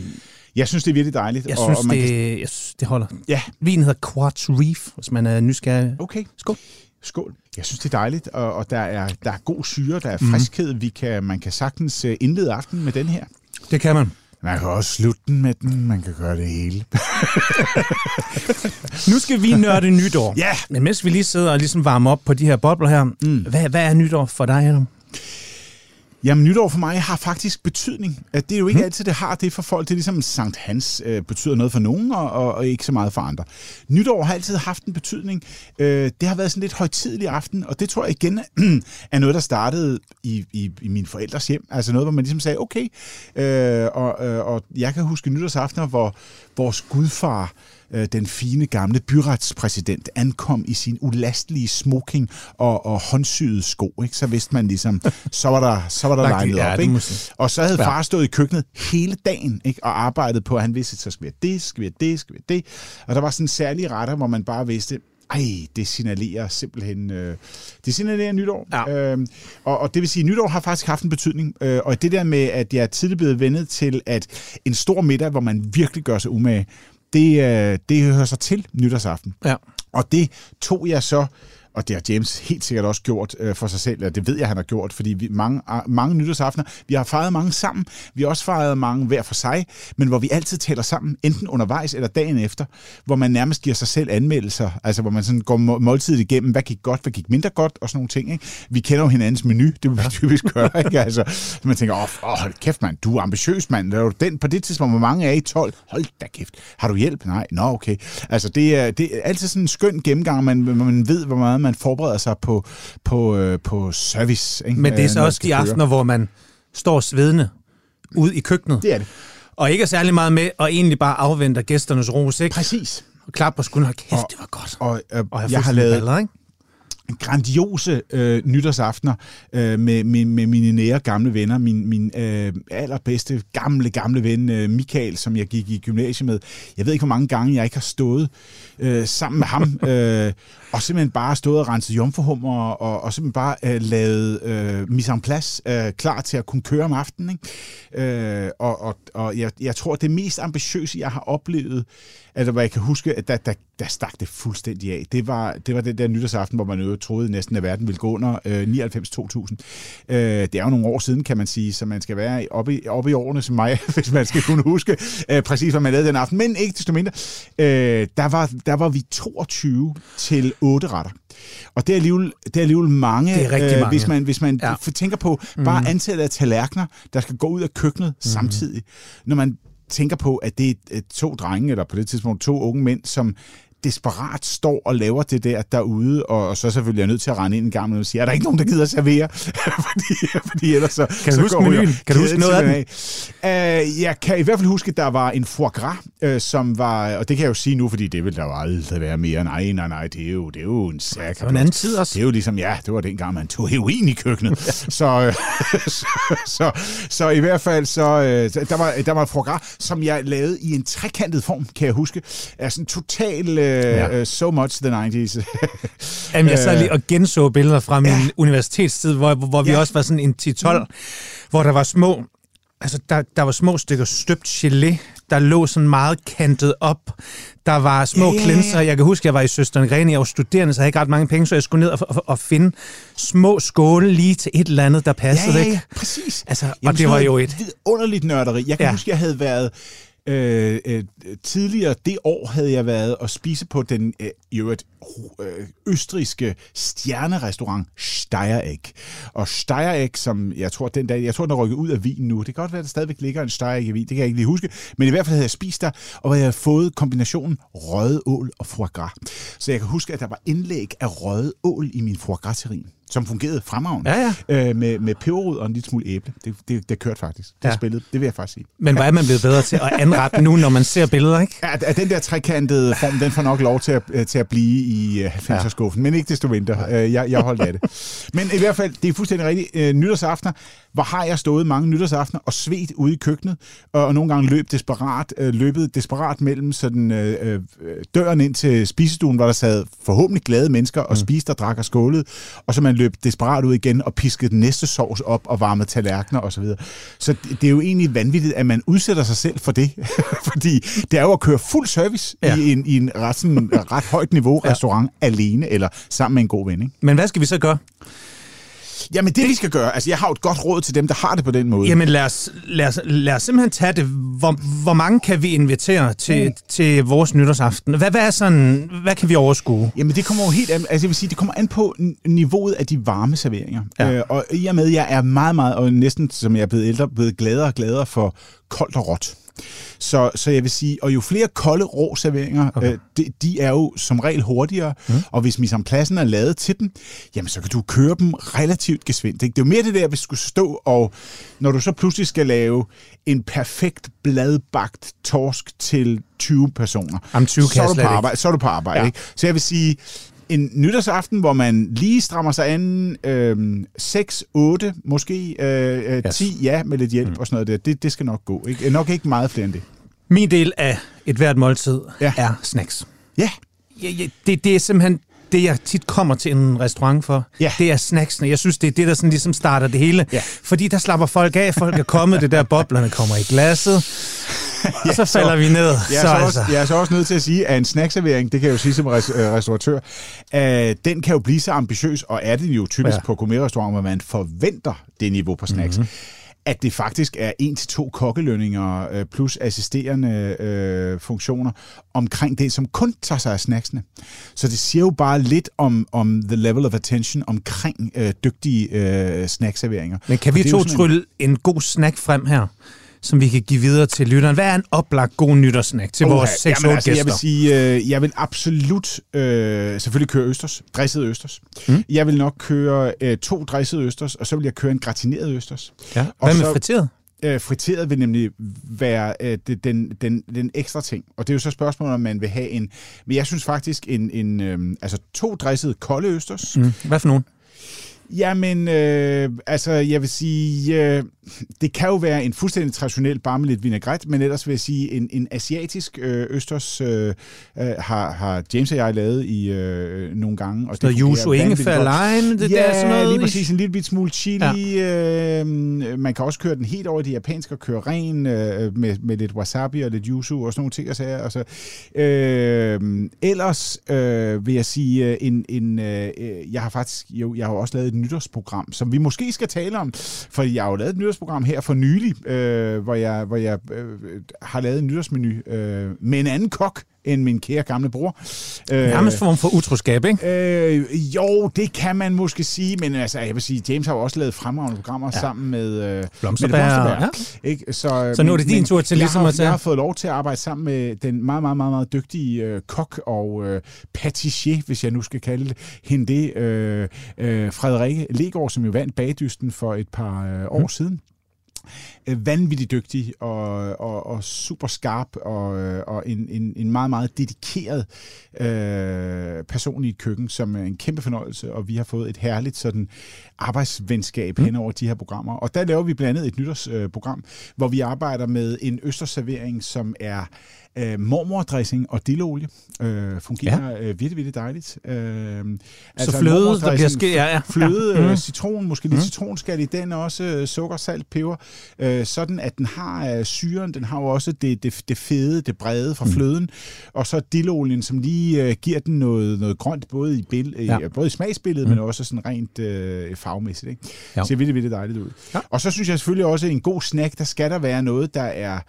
Jeg synes, det er virkelig dejligt. jeg, og, synes, og man det, Kan... jeg synes, det holder. Ja, Vinen hedder Quartz Reef, hvis man er nysgerrig. okay. Skål. Skål. Jeg synes, det er dejligt, og, og der, er, der er god syre, der er Mhm. friskhed. Vi kan, man kan sagtens øh, indlede aftenen med den her. Det kan man. Man kan også slutte den med den. Man kan gøre det hele. *laughs* Nu skal vi nørde nytår. Ja. Men mens vi lige sidder og ligesom varmer op på de her bobler her, mm. hvad, hvad er nytår for dig, Adam? Jamen, nytår for mig har faktisk betydning. At Det er jo ikke hmm. altid, det har det for folk. Det er ligesom Sankt Hans øh, betyder noget for nogen, og, og, og ikke så meget for andre. Nytår har altid haft en betydning. Øh, det har været sådan lidt højtidelig aften, og det tror jeg igen *clears throat* er noget, der startede i, i, i mine forældres hjem. Altså noget, hvor man ligesom sagde, okay. Øh, og, øh, og jeg kan huske nytårsaftener, hvor vores gudfar øh, den fine gamle byretspræsident ankom i sin ulastelige smoking og, og håndsyede sko, ikke? så vidste man ligesom, *laughs* så var der, så var der legnet op. Ikke? Og så havde far stået i køkkenet hele dagen ikke? og arbejdet på, at han vidste, at så skal vi have det, skal vi have det, skal vi have det. Og der var sådan særlige retter, hvor man bare vidste, ej, det signalerer simpelthen, øh, det signalerer nytår. Ja. Øhm, og, og det vil sige, at nytår har faktisk haft en betydning. Øh, og det der med, at jeg er tidligere blevet vendet til, at en stor middag, hvor man virkelig gør sig umage, det, øh, det hører sig til nytårsaften. Ja. Og det tog jeg så og det har James helt sikkert også gjort øh, for sig selv, og det ved jeg, han har gjort, fordi vi, mange, mange nytårsaftener, vi har fejret mange sammen, vi har også fejret mange hver for sig, men hvor vi altid taler sammen, enten undervejs eller dagen efter, hvor man nærmest giver sig selv anmeldelser, altså hvor man sådan går måltidet igennem, hvad gik godt, hvad gik mindre godt, og sådan nogle ting. Ikke? Vi kender jo hinandens menu, det vil vi *laughs* typisk gøre, ikke? Altså, man tænker, åh, oh, hold kæft mand, du er ambitiøs mand, er du den på det tidspunkt, hvor mange er i 12? Hold da kæft, har du hjælp? Nej, nå okay. Altså det er, det er altid sådan en skøn gennemgang, man, man ved, hvor meget man forbereder sig på, på, øh, på service. Ikke? Men det er så også de aftener, hvor man står svedende ude i køkkenet. Det er det. Og ikke er særlig meget med, og egentlig bare afventer gæsternes ros, ikke? Præcis. Og klap på skulderen, kæft, og, det var godt. Og, øh, og jeg, jeg har lavet, baller, ikke? grandiose øh, nytårsaftener øh, med, med, med mine nære gamle venner. Min, min øh, allerbedste gamle, gamle ven øh, Michael, som jeg gik i gymnasiet med. Jeg ved ikke, hvor mange gange jeg ikke har stået øh, sammen med ham, *laughs* øh, og simpelthen bare stået og renset jomfruhummer, og, og simpelthen bare øh, lavet øh, mise en place øh, klar til at kunne køre om aftenen. Ikke? Øh, og og, og jeg, jeg tror, det mest ambitiøse, jeg har oplevet, altså, hvad jeg kan huske, at der, der, der stak det fuldstændig af. Det var, det var den der nytårsaften, hvor man jo troede næsten, at verden ville gå under øh, 99-2000. Øh, det er jo nogle år siden, kan man sige, så man skal være oppe i, oppe i årene som mig, *laughs* hvis man skal kunne huske øh, præcis, hvad man lavede den aften. Men ikke desto mindre, øh, der, var, der var vi 22 til 8 retter. Og det er alligevel, det er alligevel mange, det er mange. Øh, hvis man, hvis man ja. tænker på bare mm. antallet af tallerkener, der skal gå ud af køkkenet mm. samtidig. Når man tænker på, at det er to drenge, eller på det tidspunkt to unge mænd, som desperat står og laver det der derude, og, og så selvfølgelig er jeg nødt til at rende ind en gang og sige, er der ikke nogen, der gider servere? *laughs* fordi, fordi ellers så, kan du så huske menuen? Kan du huske noget af den? Uh, jeg kan i hvert fald huske, at der var en foie gras, uh, som var, og det kan jeg jo sige nu, fordi det vil der jo aldrig være mere. Nej, nej, nej, det er jo, det er jo en sag. Det var en anden tid også. Det er jo ligesom, ja, det var dengang, man tog heroin i køkkenet. *laughs* så, *laughs* så, så, så, i hvert fald, så der var, der var foie gras, som jeg lavede i en trekantet form, kan jeg huske. Altså en total ja. uh, so much the 90s. *laughs* Jamen, jeg sad lige og genså billeder fra min ja. universitetstid, hvor, hvor vi ja. også var sådan en 10-12, mm. hvor der var små Altså, der, der var små stykker støbt gelé, der lå sådan meget kantet op. Der var små yeah. klinser. Jeg kan huske, jeg var i Søsteren Grene, jeg var studerende, så jeg havde ikke ret mange penge, så jeg skulle ned og, og, og finde små skåle lige til et eller andet, der passede. Ja, ja, ja. præcis. Altså, Jamen, og det var jo et... Underligt nørderi. Jeg kan ja. huske, jeg havde været Øh, øh, tidligere det år havde jeg været og spise på den øh, øh, østriske stjernerestaurant Steieregg. Og Steieregg, som jeg tror, den dag, jeg tror, den er rykket ud af Wien nu. Det kan godt være, at der stadigvæk ligger en Steieregg i Wien, det kan jeg ikke lige huske. Men i hvert fald havde jeg spist der, og havde jeg havde fået kombinationen røget ål og foie gras. Så jeg kan huske, at der var indlæg af røget ål i min foie gras som fungerede fremragende. Ja, ja. Øh, med, med peberrod og en lille smule æble. Det, det, det kørte faktisk. Det ja. spillede, det vil jeg faktisk sige. Men hvor er man blevet bedre til at anrette nu, når man ser billeder, ikke? Ja, at den der trekantede form, den får nok lov til at, øh, til at blive i 90'er-skuffen. Øh, ja. Men ikke desto mindre. Øh, jeg, jeg holdt af det. Men i hvert fald, det er fuldstændig rigtigt. Nytårsaftener, hvor har jeg stået mange nytårsaftener og svedt ude i køkkenet, og nogle gange løb desperat, løbet desperat mellem sådan, øh, døren ind til spisestuen, hvor der sad forhåbentlig glade mennesker og mm. spiste og drak og skålede, og så man løb desperat ud igen og piskede den næste sovs op og varmede tallerkener osv. Så, videre. så det er jo egentlig vanvittigt, at man udsætter sig selv for det, *laughs* fordi det er jo at køre fuld service ja. i en, i en ret, sådan, ret højt niveau restaurant ja. alene eller sammen med en god ven. Ikke? Men hvad skal vi så gøre? Jamen det, det, vi skal gøre, altså jeg har jo et godt råd til dem, der har det på den måde. Jamen lad os, lad os, lad os simpelthen tage det. Hvor, hvor mange kan vi invitere til, mm. til vores nytårsaften? Hvad, hvad, er sådan, hvad kan vi overskue? Jamen det kommer jo helt an, altså jeg vil sige, det kommer an på niveauet af de varme serveringer. Ja. Øh, og i og med, jeg er meget, meget, og næsten som jeg er blevet ældre, blevet gladere og gladere for koldt og råt. Så, så jeg vil sige, og jo flere kolde rå serveringer, okay. øh, de, de er jo som regel hurtigere, mm. og hvis pladsen er lavet til dem, jamen så kan du køre dem relativt gesvindt. Ikke? Det er jo mere det der, hvis du skulle stå og, når du så pludselig skal lave en perfekt bladbagt torsk til 20 personer, Jamen, 20 så, er du på arbejde, så er du på arbejde. Ja. Ikke? Så jeg vil sige, en nytårsaften, hvor man lige strammer sig an øh, 6, 8, måske øh, øh, 10, yes. ja, med lidt hjælp mm. og sådan noget der. Det, det skal nok gå. Ikke? Nok ikke meget flere end det. Min del af et hvert måltid ja. er snacks. Ja. ja, ja det, det er simpelthen det, jeg tit kommer til en restaurant for, ja. det er snacksene. Jeg synes, det er det, der sådan ligesom starter det hele. Ja. Fordi der slapper folk af, folk er kommet, det der boblerne kommer i glasset. Og så falder vi ned. Jeg er så, så også, altså. jeg er så også nødt til at sige, at en snackservering, det kan jeg jo sige som res, øh, restauratør, uh, den kan jo blive så ambitiøs, og er det jo typisk ja. på gourmet-restauranter, hvor man forventer det niveau på snacks. Mm-hmm at det faktisk er en til to kokkelønninger øh, plus assisterende øh, funktioner omkring det, som kun tager sig af snacksene. Så det siger jo bare lidt om, om the level of attention omkring øh, dygtige øh, snackserveringer. Men kan vi to trylle en... en god snack frem her? Som vi kan give videre til lytteren. Hvad er en oplagt god nytårssnack til okay. vores 6 altså, gæster? Jeg vil sige, øh, jeg vil absolut øh, selvfølgelig køre østers, dresset østers. Mm. Jeg vil nok køre øh, to dressede østers, og så vil jeg køre en gratineret østers. Ja. Hvad med friteret? Øh, friteret vil nemlig være øh, den, den, den ekstra ting. Og det er jo så spørgsmålet, om man vil have en... Men jeg synes faktisk, en, en øh, altså to dressede kolde østers. Mm. Hvad for nogen? Jamen, øh, altså, jeg vil sige, øh, det kan jo være en fuldstændig traditionel, bare med lidt vinaigrette, men ellers vil jeg sige, en, en asiatisk øh, østers øh, øh har, har James og jeg lavet i øh, nogle gange. Og det yuzu, ingefær, lime, det ja, der sådan noget. lige præcis, en lille bit smule chili. Ja. Øh, man kan også køre den helt over i det japanske og køre ren øh, med, med lidt wasabi og lidt yuzu og sådan nogle ting. Og sager. Altså, øh, ellers øh, vil jeg sige, øh, en, en, øh, jeg har faktisk, jo, jeg har også lavet et nytårsprogram, som vi måske skal tale om, for jeg har jo lavet et nytårsprogram her for nylig, øh, hvor jeg, hvor jeg øh, har lavet en nytårsmenu øh, med en anden kok, end min kære gamle bror. Øh, Nærmest form for utroskab, ikke? Øh, jo, det kan man måske sige, men altså, jeg vil sige, James har jo også lavet fremragende programmer ja. sammen med, øh, Blomsterbær. Med ja. ikke? Så, så nu er det din tur til ligesom at tage... Jeg har fået lov til at arbejde sammen med den meget, meget, meget, meget dygtige øh, kok og øh, patissier, hvis jeg nu skal kalde det, hende det, øh, øh, Frederikke Legård, som jo vandt bagdysten for et par øh, år hmm. siden øh, vanvittigt dygtig og, og, og super skarp og, øh, og en, en, en meget, meget dedikeret øh, person i et køkken, som er en kæmpe fornøjelse, og vi har fået et herligt sådan arbejdsvenskab mm. hen over de her programmer. Og der laver vi blandt andet et nytårsprogram, øh, hvor vi arbejder med en østerservering, som er øh, mormordressing og dilleolie. Øh, fungerer ja. øh, virkelig, virkelig dejligt. Øh, altså så fløde, der bliver ske, ja, ja. Fløde, ja. Øh, mm. citron, måske lidt mm. citronskal i den også, øh, sukker, salt, peber, øh, sådan at den har øh, syren, den har jo også det, det, det fede, det brede fra mm. fløden, og så dilleolien, som lige øh, giver den noget, noget grønt, både i, bill, ja. både i smagsbilledet, mm. men også sådan rent øh, farvemæssigt. Ikke? Ja. Ser virkelig, virkelig dejligt ud. Ja. Og så synes jeg selvfølgelig også, en god snack, der skal der være noget, der er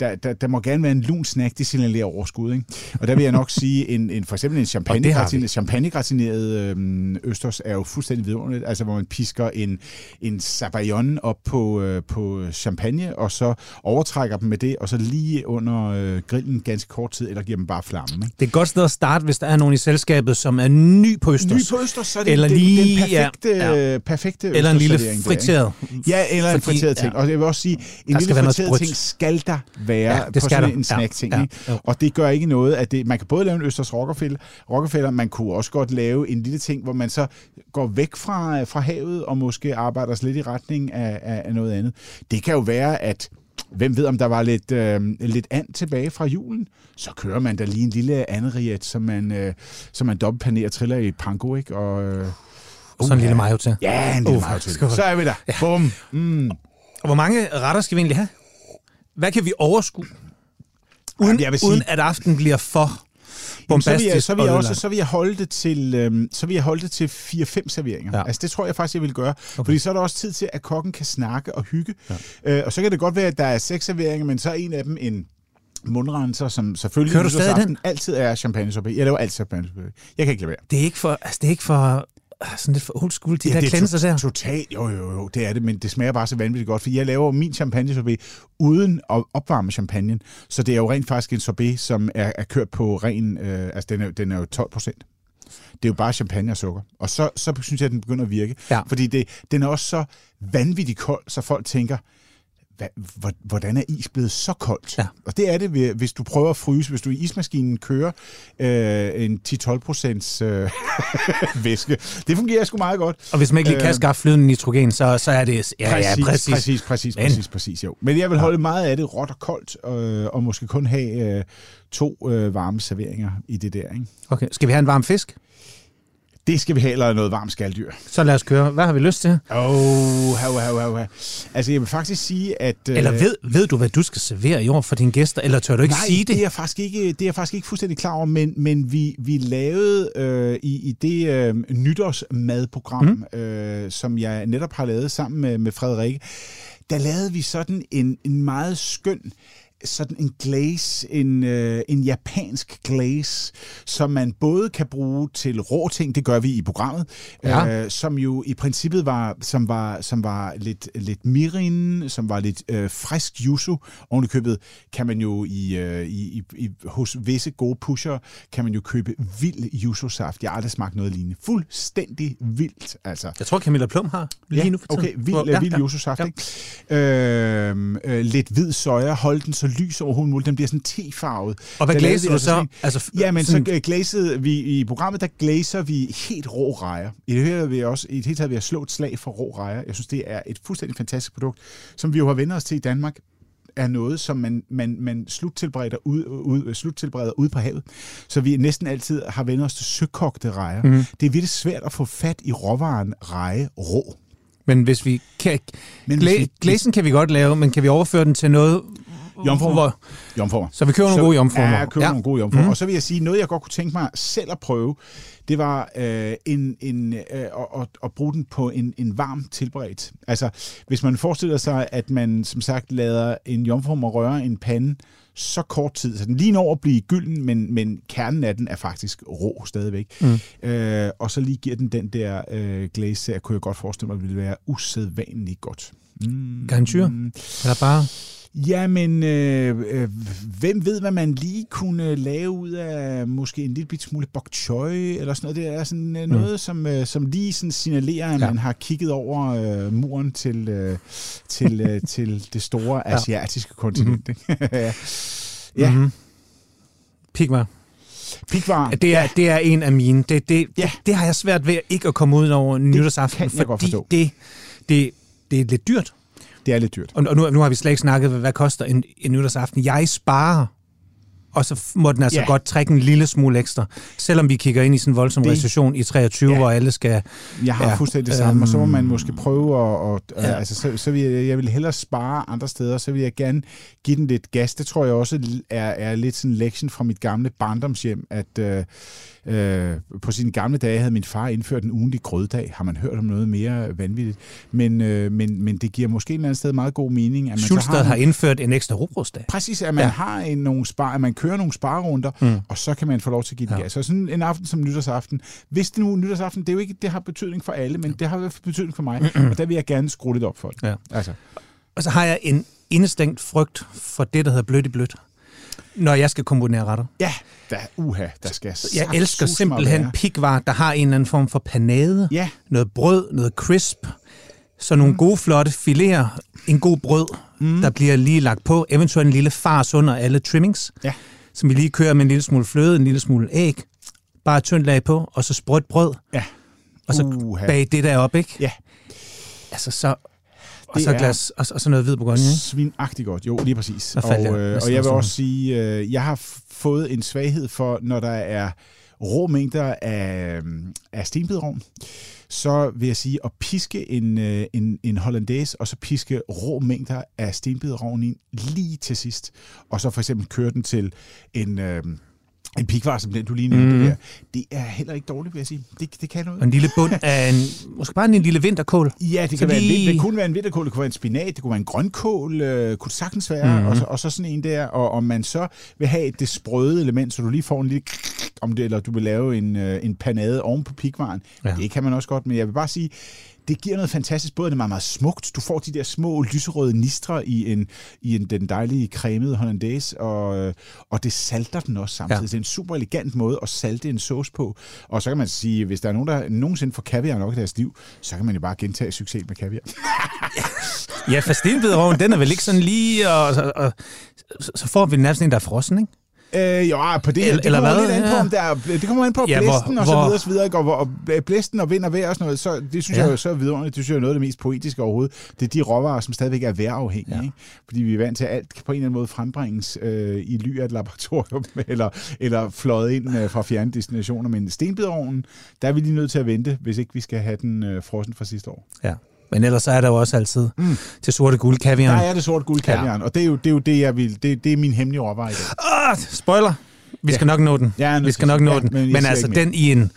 der, der, der må gerne være en lun snack, det signalerer overskud. Ikke? Og der vil jeg nok *laughs* sige, en, en, for eksempel en champagne, champagnegratineret øhm, østers er jo fuldstændig vidunderligt, altså hvor man pisker en, en sabayon op på, øh, på champagne, og så overtrækker dem med det, og så lige under øh, grillen ganske kort tid, eller giver dem bare flammen. Ikke? Det er et godt sted at starte, hvis der er nogen i selskabet, som er ny på østers. Ny på østers, så er det eller den, lige, den perfekte, ja, ja. perfekte Eller en lille friteret. Ja, eller en friteret ting. Ja. Og jeg vil også sige, en lille friteret ting skal der være ja, det på sådan der. en snack-ting. Ja, ja, og det gør ikke noget, at det, man kan både lave en Østers Rockefeller, Rockefeller, man kunne også godt lave en lille ting, hvor man så går væk fra, fra havet og måske arbejder lidt i retning af, af, af noget andet. Det kan jo være, at Hvem ved, om der var lidt, øh, lidt and tilbage fra julen? Så kører man da lige en lille anderiet, som man, øh, som man dobbeltpanerer triller i panko, ikke? Og, øh, uh, Sådan en lille mayo til. Ja, en lille uh, mayo til. Så er vi der. Ja. Bum. Mm. Og hvor mange retter skal vi egentlig have? Hvad kan vi overskue? Uden, Jamen, sige, uden at aften bliver for bombastisk. Jamen, så, vil jeg, så, vil jeg også, så vil jeg holde det til, øhm, så vil jeg holde det til 4-5 serveringer. Ja. Altså det tror jeg faktisk, jeg vil gøre. Okay. Fordi så er der også tid til, at kokken kan snakke og hygge. Ja. Øh, og så kan det godt være, at der er seks serveringer, men så er en af dem en mundrenser, som selvfølgelig Kører du stadig den? altid er champagne -sorbet. Jeg laver altid champagne -sorbet. Jeg kan ikke lade være. Det er ikke for, altså, det er ikke for sådan lidt for old school, de ja, der cleanser der. Totalt, jo, jo, jo, det er det, men det smager bare så vanvittigt godt, for jeg laver min champagne sorbet uden at opvarme champagne, så det er jo rent faktisk en sorbet, som er, er kørt på ren, øh, altså den er, den er jo 12 procent. Det er jo bare champagne og sukker. Og så, så synes jeg, at den begynder at virke. Ja. Fordi det, den er også så vanvittigt kold, så folk tænker, hvad, hvordan er is blevet så koldt? Ja. Og det er det, hvis du prøver at fryse, hvis du i ismaskinen kører øh, en 10-12 procents øh, *laughs* væske. Det fungerer sgu meget godt. Og hvis man ikke lige kan øh, skaffe flydende nitrogen, så, så er det... Ja, præcis, ja, præcis. Præcis, præcis, Men. præcis, præcis, jo. Men jeg vil holde meget af det råt og koldt, øh, og måske kun have øh, to øh, varme serveringer i det der. Ikke? Okay, skal vi have en varm fisk? Det skal vi have, eller noget varmt skalddyr. Så lad os køre. Hvad har vi lyst til? Åh, oh, hav, hav, hav, hav. Altså, jeg vil faktisk sige, at... øh, Eller ved, ved du, hvad du skal servere i år for dine gæster, eller tør du ikke Nej, sige det? det er faktisk ikke, det er jeg faktisk ikke fuldstændig klar over, men, men vi, vi lavede øh, i, i det øh, nytårsmadprogram, mm. øh, som jeg netop har lavet sammen med, med Frederikke, der lavede vi sådan en, en meget skøn sådan en glaze, en, øh, en japansk glaze, som man både kan bruge til rå ting, det gør vi i programmet, Ja. øh, som jo i princippet var, som var, som var lidt, lidt mirin, som var lidt øh, frisk yuzu. Oven i købet kan man jo i, øh, i, i, hos visse gode pusher, kan man jo købe vild yuzu-saft. Jeg har aldrig smagt noget lignende. Fuldstændig vildt, altså. Jeg tror, Camilla Plum har lige ja, nu for tiden. okay, vild, Hvor- ja, vild yuzu-saft, ja. ikke? Øh, øh, lidt hvid soja, hold den så lys overhovedet muligt, den bliver sådan tefarvet. Og hvad glaser vi du altså så? sådan Altså, Ja, men så sådan- øh, glazede vi i programmet, der glaser vi helt rå rejer. I det hele taget vil jeg også, i det hele taget vil jeg slå et slag for rå rejer. Jeg synes, det er et fuldstændig fantastisk produkt, som vi jo har vendt os til i Danmark er noget, som man, man, man sluttilbereder ud, ud, sluttilbereder ude på havet. Så vi næsten altid har vendt os til søkogte rejer. Mm. Det er virkelig svært at få fat i råvaren reje rå. Men hvis vi kan... Men hvis vi- Glæsen kan vi godt lave, men kan vi overføre den til noget... Jomfruer. Jomfruer. så vi køber nogle Så- gode jomfruer. Ja, køber ja. nogle gode jomfruer. Mm. Og så vil jeg sige, noget jeg godt kunne tænke mig selv at prøve, det var øh, en, en, øh, at, at, bruge den på en, en varm tilberedt. Altså, hvis man forestiller sig, at man som sagt lader en jomfru røre en pande så kort tid, så den lige når at blive gylden, men, men kernen af den er faktisk rå stadigvæk. Mm. Øh, og så lige giver den den der øh, glaze, der kunne jeg godt forestille mig, ville være usædvanligt godt. Mm. Garnityr? Eller bare... Jamen, øh, øh, hvem ved, hvad man lige kunne lave ud af måske en lille bit smule bok choy, eller sådan noget. Det er sådan øh, noget, mm. som, øh, som lige sådan signalerer, at Ja. ja. man har kigget over øh, muren til, øh, til, øh, *laughs* til det store asiatiske kontinent. Mm-hmm. *laughs* ja. ja. Mhm. Pigma. Pikvar. Det er, det er en af mine. Det, det, Ja. det, det har jeg svært ved ikke at komme ud over nytårsaften, fordi forstå. det, det, det er lidt dyrt. Det er lidt dyrt. Og, nu, nu har vi slet ikke snakket, hvad, hvad koster en, en nytårsaften. Jeg sparer, og så må den altså Ja. godt trække en lille smule ekstra. Selvom vi kigger ind i sådan en voldsom Det- recession i 23, Ja. hvor alle skal... Jeg har Ja, fuldstændig det samme, og så må man øhm, måske prøve at... Og, ja. altså, så, så vil jeg, jeg vil hellere spare andre steder, så vil jeg gerne give den lidt gas. Det tror jeg også er, er lidt sådan en lektion fra mit gamle barndomshjem, at øh, øh, på sine gamle dage havde min far indført en ugenlig grøddag. Har man hørt om noget mere vanvittigt? Men, øh, men, men det giver måske et eller andet sted meget god mening, at man så Schulstad har... har indført en ekstra robrødsdag. Præcis, at man ja. har en, nogle spar, at man kører nogle sparerunder, Mm. og så kan man få lov til at give den Ja. gas. Så sådan en aften som nytårsaften, hvis det nu er nytårsaften, det er jo ikke, det har betydning for alle, men det har betydning for mig, og der vil jeg gerne skrue lidt op for det. Ja. Altså, Og så har jeg en indestængt frygt for det, der hedder blødt i blødt, når jeg skal komponere retter. ja, der, uha, der skal Jeg elsker simpelthen være. pikvar, der har en eller anden form for panade, Ja, noget brød, noget crisp, så nogle mm. gode, flotte filéer, en god brød, mm. der bliver lige lagt på, eventuelt en lille fars under alle trimmings, Ja. Som vi lige kører med en lille smule fløde, en lille smule æg, bare et tyndt lag på, og så sprødt brød, ja. og så Uha. bag det der op, ikke? Ja. Altså så, og Det så glas, og, og så noget hvid bourgogne, ikke? Svinagtigt godt, jo, lige præcis. Faldt jeg Og, øh, og jeg vil også sige, øh, jeg har fået en svaghed for, når der er rå mængder af, af stenbidrovn, så vil jeg sige at piske en, øh, en, en hollandaise, og så piske rå mængder af stenbidrovn ind lige til sidst, og så for eksempel køre den til en... Øh, en pikvar, som den du lige nævnte mm. der, det er heller ikke dårligt, vil jeg sige. Det, det kan noget. Og en lille bund af en, måske bare en lille vinterkål. Ja, det, kan være en, det kunne være en vinterkål, det kunne være en spinat, det kunne være en grønkål, øh, kunne sagtens være, mm. og, så, og så sådan en der, og om man så vil have det sprøde element, så du lige får en lille om det, eller du vil lave en, øh, en panade oven på pikvaren, ja. det kan man også godt, men jeg vil bare sige, det giver noget fantastisk, både er det meget, meget smukt, du får de der små lyserøde nistre i, en, i en, den dejlige cremede hollandaise, og, øh, og det salter den også samtidig. Ja. Det er en super elegant måde at salte en sauce på, og så kan man sige, hvis der er nogen, der nogensinde får kaviar nok i deres liv, så kan man jo bare gentage succes med kaviar. Ja, for den er vel ikke sådan lige, og, og, og så, så får vi nærmest en, der er frossen, ikke? Øh, jo, på det Eller- det eller kommer hvad? lidt an på, om der er, det kommer an på Ja, ja, hvor- blæsten og så videre, og så videre, og, og blæsten og vind og vejr og sådan noget, så det synes Ja. jeg jo så er vidunderligt. Det synes jeg er noget af det mest poetiske overhovedet. Det er de råvarer, som stadigvæk er vejrafhængige, Ja. ikke? fordi vi er vant til, at alt kan på en eller anden måde frembringes øh, i ly af et laboratorium, *laughs* eller, eller fløjet ind øh, fra fjerne destinationer. Men stenbiderovnen, der er vi lige nødt til at vente, hvis ikke vi skal have den øh, frossen fra sidste år. Ja. Men ellers så er der jo også altid mm. til sorte guld kaviar. Der er det sort guld kaviaren, ja. og det er jo det, er jo det jeg vil. Det, det er min hemmelige dag. Ah, spoiler. Vi skal nok nå den. Ja, vi skal nok nå ja, den. men Men altså, den i en,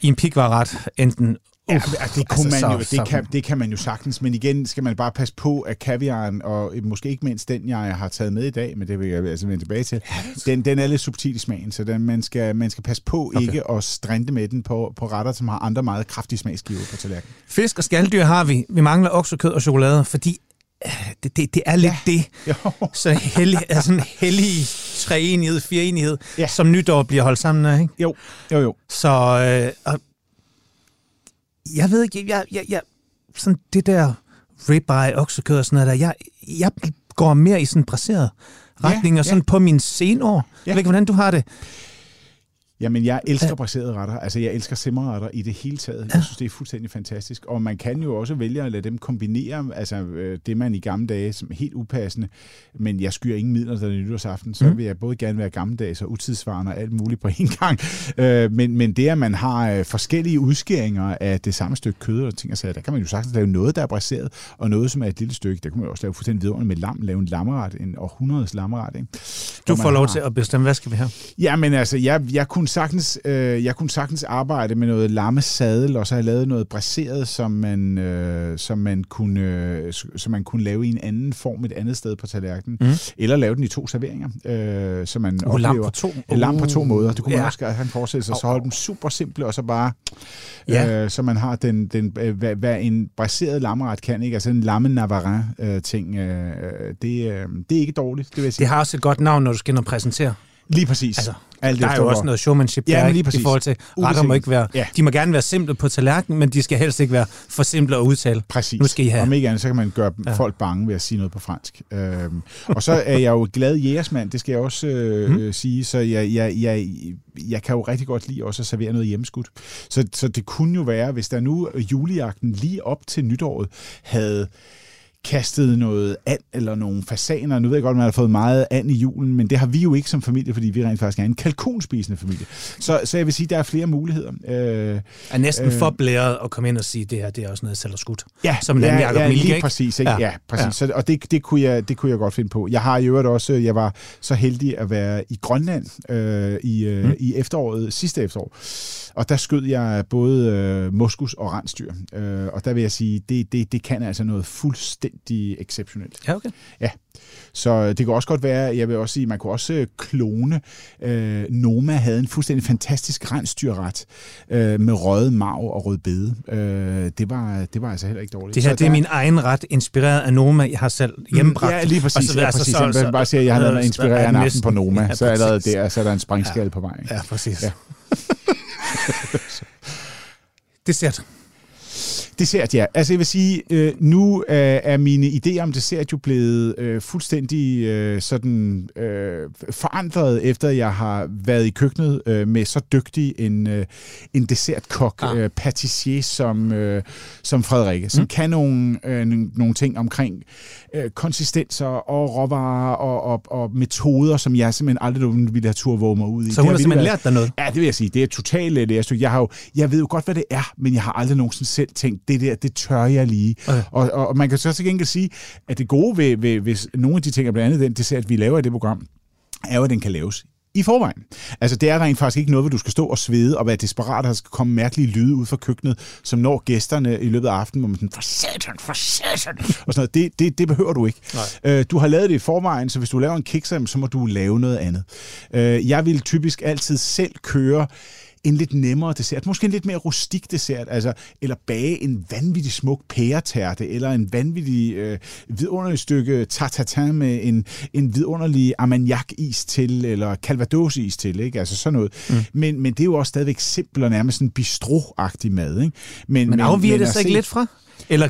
i en pikvarret, enten... Ja, altså, det, kunne altså, man jo, så- det, kan, det kan man jo sagtens, men igen skal man bare passe på, at kaviaren, og måske ikke mindst den, jeg har taget med i dag, men det vil jeg altså vende tilbage til, den, den er lidt subtil i smagen, så den, man, skal, man skal passe på Okay. ikke at strinde med den på, på retter, som har andre meget kraftige smagsgiver på tallerkenen. Fisk og skalddyr har vi. Vi mangler oksekød og chokolade, fordi øh, det, det, det er lidt ja. det. Jo. Så hellig, altså en hellig treenighed, fireenighed. Ja. som nytår bliver holdt sammen af. Ikke? Jo, jo, jo. Så øh, og jeg ved ikke, jeg, jeg, jeg, sådan det der ribeye, oksekød og sådan noget der, jeg, jeg går mere i sådan en braseret retning, Ja, og sådan ja. på min senår. Ja. Jeg ved ikke, hvordan du har det. Jamen, jeg elsker braserede retter. Altså, jeg elsker simmerretter i det hele taget. Jeg synes, det er fuldstændig fantastisk. Og man kan jo også vælge at lade dem kombinere, altså øh, det man i gamle dage, som helt upassende, men jeg skyer ingen midler, der er nytårsaften, så Mm. vil jeg både gerne være gammeldags og utidsvarende og alt muligt på *laughs* en gang. Øh, men, men det, at man har øh, forskellige udskæringer af det samme stykke kød og ting og sager, der kan man jo sagtens lave noget, der er braseret, og noget, som er et lille stykke. Der kan man jo også lave fuldstændig vidunderligt med lam, lave en lammeret, en århundredes lammeret. Ikke? Du får lov har- til at bestemme, hvad skal vi have? Ja, men altså, jeg, jeg, kunne sagtens, øh, jeg kunne sagtens arbejde med noget lammesadel, og så have lavet noget braseret, som man, øh, som man, kunne, øh, som man kunne lave i en anden form et andet sted på tallerkenen. Mm. Eller lave den i to serveringer, øh, så man Uh, oplever... lam på to. Uh, lam på to måder. Det kunne man ja. også have en forestillelse, og så holde dem super simple, og så bare, Ja. øh, så man har den, den øh, hvad, hvad en braseret lammeret kan, ikke? Altså en lamme navarin øh, ting, øh, øh, det, øh, det er ikke dårligt, det vil jeg sige. Det har også et godt navn, når du skal ind og præsentere. Lige præcis. Altså, Alt Der er jo også noget showmanship Ja, der, lige i præcis. forhold til, retter må ikke være, Ja. de må gerne være simple på tallerkenen, men de skal helst ikke være for simple at udtale. Præcis. Nu skal I have. Om ikke andet, så kan man gøre Ja. folk bange ved at sige noget på fransk. Øhm, og så er jeg jo glad jægersmand, det skal jeg også øh, mm. sige, så jeg, jeg, jeg, jeg kan jo rigtig godt lide også at servere noget hjemmeskudt. Så, så det kunne jo være, hvis der nu julejagten lige op til nytåret havde kastet noget and eller nogle fasaner. Nu ved jeg godt, at man har fået meget and i julen, men det har vi jo ikke som familie, fordi vi rent faktisk er en kalkunspisende familie. Så, så jeg vil sige, at der er flere muligheder. Øh, Er næsten Øh. for blæret at komme ind og sige, det her det er også noget selv skudt. Ja, Som ja, Jacob ja, Milke, lige ikke? præcis. Ikke? Ja. Ja. præcis. Ja. Så, og det, det, kunne jeg, det kunne jeg godt finde på. Jeg har i øvrigt også, jeg var så heldig at være i Grønland øh, i, øh, mm. i efteråret, sidste efterår. Og der skød jeg både øh, moskus og rensdyr. Øh, og der vil jeg sige, det, det, det kan altså noget fuldstændig exceptionelt. Ja, okay. Så det kan også godt være, jeg vil også sige, man kunne også øh, klone. Øh, Noma havde en fuldstændig fantastisk rensdyrret øh, med røget marv og rødbede. Øh, det, var, det var altså heller ikke dårligt. Det her, Så det er der- min egen ret, inspireret af Noma, jeg har selv hjemmebragt. Ja, lige Og præcis. så- ja, altså, præcis. så- Så, så, så, bare sige, at jeg har lavet mig så- inspirere er en aften på Noma, ja, så allerede præcis. der, så er der en springskal på vej. ikke? Ja, præcis. *laughs* Ja. Dessert. Dessert, ja. Altså jeg vil sige, øh, nu øh, er mine idéer om dessert jo blevet øh, fuldstændig øh, sådan øh, forandret, efter jeg har været i køkkenet øh, med så dygtig en, øh, en dessertkok, Ah. øh, patissier som, øh, som Frederikke, som mm. kan nogle, øh, nogle ting omkring øh, konsistenser og råvarer og, og, og metoder, som jeg simpelthen aldrig ville have tur våge mig ud i. Så hun har simpelthen været- lært dig noget. Ja, det vil jeg sige. Det er totalt et lærestykke. Jeg, har jo, jeg ved jo godt, hvad det er, men jeg har aldrig nogensinde selv tænkt, det der, det tør jeg lige. Okay. Og, og, og man kan så til gengæld sige, at det gode ved, ved hvis nogle af de ting, og blandt andet den dessert, vi laver i det program, er jo, at den kan laves i forvejen. Altså, det er rent faktisk ikke noget, hvor du skal stå og svede og være desperat, og der skal komme mærkelige lyde ud fra køkkenet, som når gæsterne i løbet af aftenen, hvor man sådan, for satan, for satan, og sådan noget. Det, det, det behøver du ikke. Øh, du har lavet det i forvejen, så hvis du laver en kikser, så må du lave noget andet. Øh, jeg vil typisk altid selv køre en lidt nemmere dessert, måske en lidt mere rustik dessert, altså, eller bage en vanvittig smuk pæretærte, eller en vanvittig øh, vidunderlig stykke tartatin med en, en vidunderlig armagnac-is til, eller calvados-is til, ikke? altså sådan noget. Mm. Men, men det er jo også stadigvæk simpelt og nærmest en bistro-agtig mad. Ikke? Men afviger det at så ikke lidt fra? Eller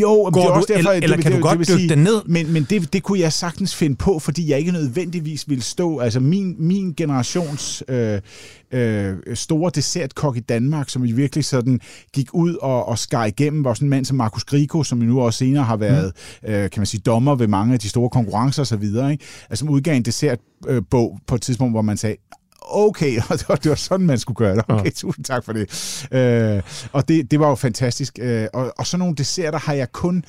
Jo, Går det er du, også derfor, eller, det eller vil- kan det, du det godt vil dykke den ned? Men, men det, det kunne jeg sagtens finde på, fordi jeg ikke nødvendigvis ville stå... Altså min, min generations øh, øh, store dessertkok i Danmark, som jo virkelig sådan gik ud og, og skar igennem, var sådan en mand som Markus Grigo, som nu også senere har været, mm. øh, kan man sige, dommer ved mange af de store konkurrencer osv., ikke? Altså som udgav en dessertbog øh, på et tidspunkt, hvor man sagde, okay, *laughs* og det var, det var sådan, man skulle gøre det. Okay, tusind tak for det. Øh, og det, det var jo fantastisk. Øh, og, og sådan nogle desserter har jeg kun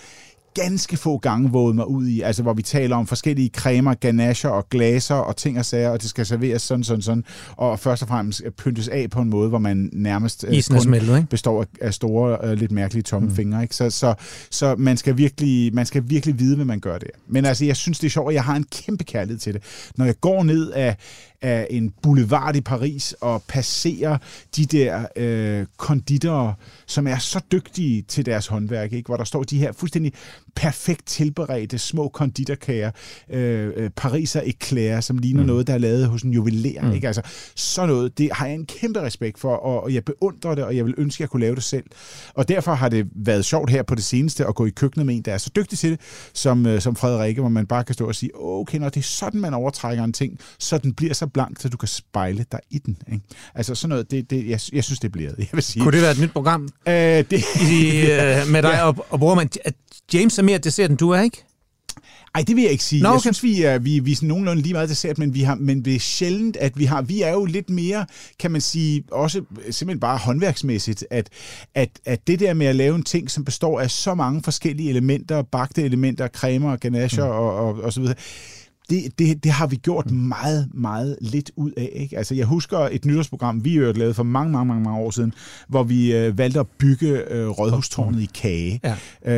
ganske få gange våget mig ud i, altså hvor vi taler om forskellige cremer, ganacher og glaser og ting og sager, og det skal serveres sådan, sådan, sådan, og først og fremmest pyntes af på en måde, hvor man nærmest øh, Isen er smeltet, ikke? består af- af store, øh, lidt mærkelige tomme mm. fingre. Ikke? Så, så, så man, skal virkelig, man skal virkelig vide, hvad man gør der. Men altså, jeg synes, det er sjovt, og jeg har en kæmpe kærlighed til det. Når jeg går ned af, af en boulevard i Paris og passerer de der øh, konditorer, som er så dygtige til deres håndværk, ikke? hvor der står de her fuldstændig perfekt tilberedte små konditorkager, øh, øh, Pariser eclair, som ligner mm. noget, der er lavet hos en juveler. Mm. Ikke? Altså, sådan noget, det har jeg en kæmpe respekt for, og, og jeg beundrer det, og jeg vil ønske, at jeg kunne lave det selv. Og derfor har det været sjovt her på det seneste at gå i køkkenet med en, der er så dygtig til det, som, øh, som Frederikke, hvor man bare kan stå og sige, okay, når det er sådan, man overtrækker en ting, så den bliver så blank, så du kan spejle dig i den. Ikke? Altså sådan noget, det, det, jeg, jeg synes, det bliver det. *laughs* Jeg vil sige. Kunne det være et nyt program Øh, det, i, øh, med dig *laughs* Ja. og, og bruger man... James er mere dessert, end du er, ikke? Ej, det vil jeg ikke sige. Nå, okay. Jeg synes, vi er, vi, vi er sådan nogenlunde lige meget dessert, men, vi har, men det er sjældent, at vi har... Vi er jo lidt mere, kan man sige, også simpelthen bare håndværksmæssigt, at, at, at det der med at lave en ting, som består af så mange forskellige elementer, bagte elementer, cremer, ganacher mm. og, og, og så videre, det, det, det har vi gjort meget, meget lidt ud af. Ikke? Altså, jeg husker et nytårsprogram, vi jo lavede for mange, mange, mange, mange år siden, hvor vi øh, valgte at bygge øh, rådhustårnet i kage. Ja.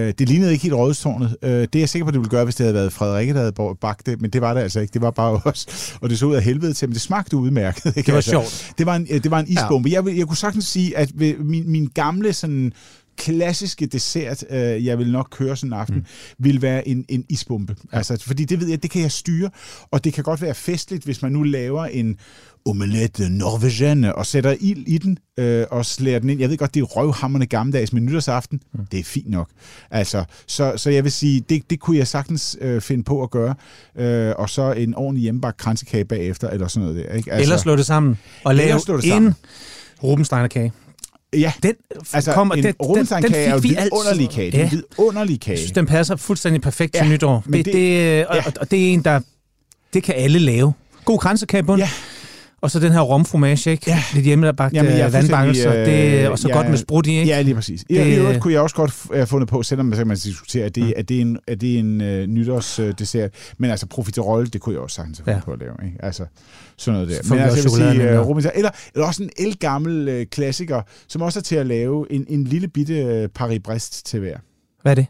Øh, det lignede ikke helt rådhustårnet. Øh, det er jeg sikker på, det ville gøre, hvis det havde været Frederikke, der havde bag- bagt det, men det var det altså ikke. Det var bare *laughs* os. Og det så ud af helvede til, men det smagte udmærket. Ikke? Det var Altså, sjovt. Det var en, øh, det var en isbombe. Ja. Jeg, jeg kunne sagtens sige, at min, min gamle sådan klassiske dessert, øh, jeg vil nok køre sådan en aften, mm. vil være en, en isbombe. Ja. Altså, fordi det ved jeg, det kan jeg styre, og det kan godt være festligt, hvis man nu laver en omelette norvegienne og sætter ild i den øh, og slæder den ind. Jeg ved godt, det er røvhammerne gammeldags med nytårsaften. Mm. Det er fint nok. Altså, så, så jeg vil sige, det, det kunne jeg sagtens øh, finde på at gøre. Øh, og så en ordentlig hjemmebagt kransekage bagefter, eller sådan noget der. Ikke? Altså, eller slå det sammen og lave en. Rubensteiner-kage. Ja, Den altså kommer, en den, rundsteinkage er jo vi vidunderlig altid. kage. Det er Ja, en vidunderlig kage. jeg synes, den passer fuldstændig perfekt til Ja, nytår. men Det, det- det, og, ja. og det er en, der... Det kan alle lave. God kransekage på den. Ja. Og så den her romfromage, ikke? Ja. Lidt hjemmebagt er øh, vandbakkelser. øh, Det, og så jeg- godt med sprut i, ikke? Ja, lige præcis. I Det- det, øvrigt kunne jeg også godt have fundet på, selvom så kan man diskutere, at det, det er en, at det er en øh, nytårsdessert. Men altså profiterol, det kunne jeg også sagtens have Ja. ja. på at lave. Ikke? Altså sådan noget der. Så Men altså, jeg vil sige, ind, Rubinstein, eller, eller også en elgammel øh, klassiker, som også er til at lave en, en lille bitte øh, Paris-Brest til hver. Hvad er det?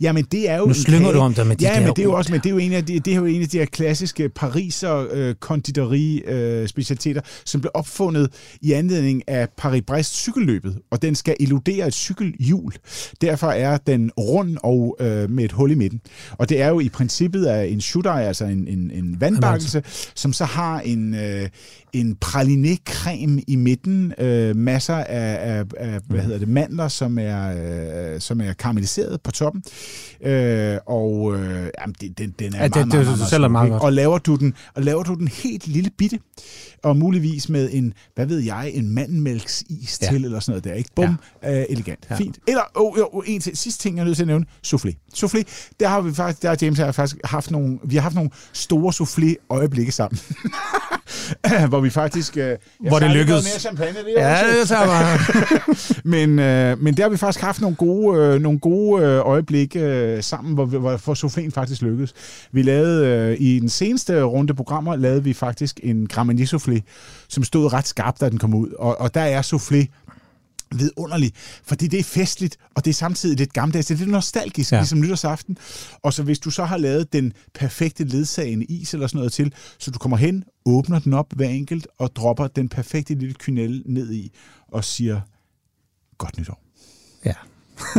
Jamen, det er jo Nu slynger kage. du om dig med de ja, der men det er jo også, men det er jo en af de, det er jo en af de her klassiske Pariser øh, konditori øh, specialiteter, som blev opfundet i anledning af Paris-Brest cykelløbet, og den skal illudere et cykelhjul. Derfor er den rund og øh, med et hul i midten. Og det er jo i princippet af en shooter, altså en, en, en vandbakkelse, som så har en, øh, en praliné-creme i midten, øh, masser af, af, af hvad hedder det, mandler, som er, øh, som er karamelliseret på toppen. Øh, og øh, jamen, den, den er Ja, det- meget, det- meget, det meget, sælger smuk, meget ikke? godt. Og laver du den, og laver du den helt lille bitte, og muligvis med en, hvad ved jeg, en mandelmælksis Ja. til, eller sådan noget der, ikke? Bum, ja. øh, elegant, Ja. fint. Eller, oh, oh, en til, sidste ting, jeg er nødt til at nævne, soufflé. Soufflé, der har vi faktisk, der har James og jeg faktisk haft nogle, vi har haft nogle store soufflé-øjeblikke sammen. *laughs* hvor vi faktisk... Øh, Hvor det lykkedes. Mere champagne, det Ja, det tager bare. men, øh, men der har vi faktisk haft nogle gode, øh, nogle gode øh, øjeblikke øh, sammen, hvor, hvor for souffléen faktisk lykkedes. Vi lavede øh, i den seneste runde programmer, lavede vi faktisk en Gramagné soufflé, som stod ret skarpt, da den kom ud. Og, og der er soufflé vidunderlig, fordi det er festligt, og det er samtidig lidt gammeldags, det er lidt nostalgisk, Ja. ligesom nytårsaften. Og så hvis du så har lavet den perfekte ledsagende is eller sådan noget til, så du kommer hen, åbner den op hver enkelt, og dropper den perfekte lille kynelle ned i, og siger, godt nytår. Ja, *laughs*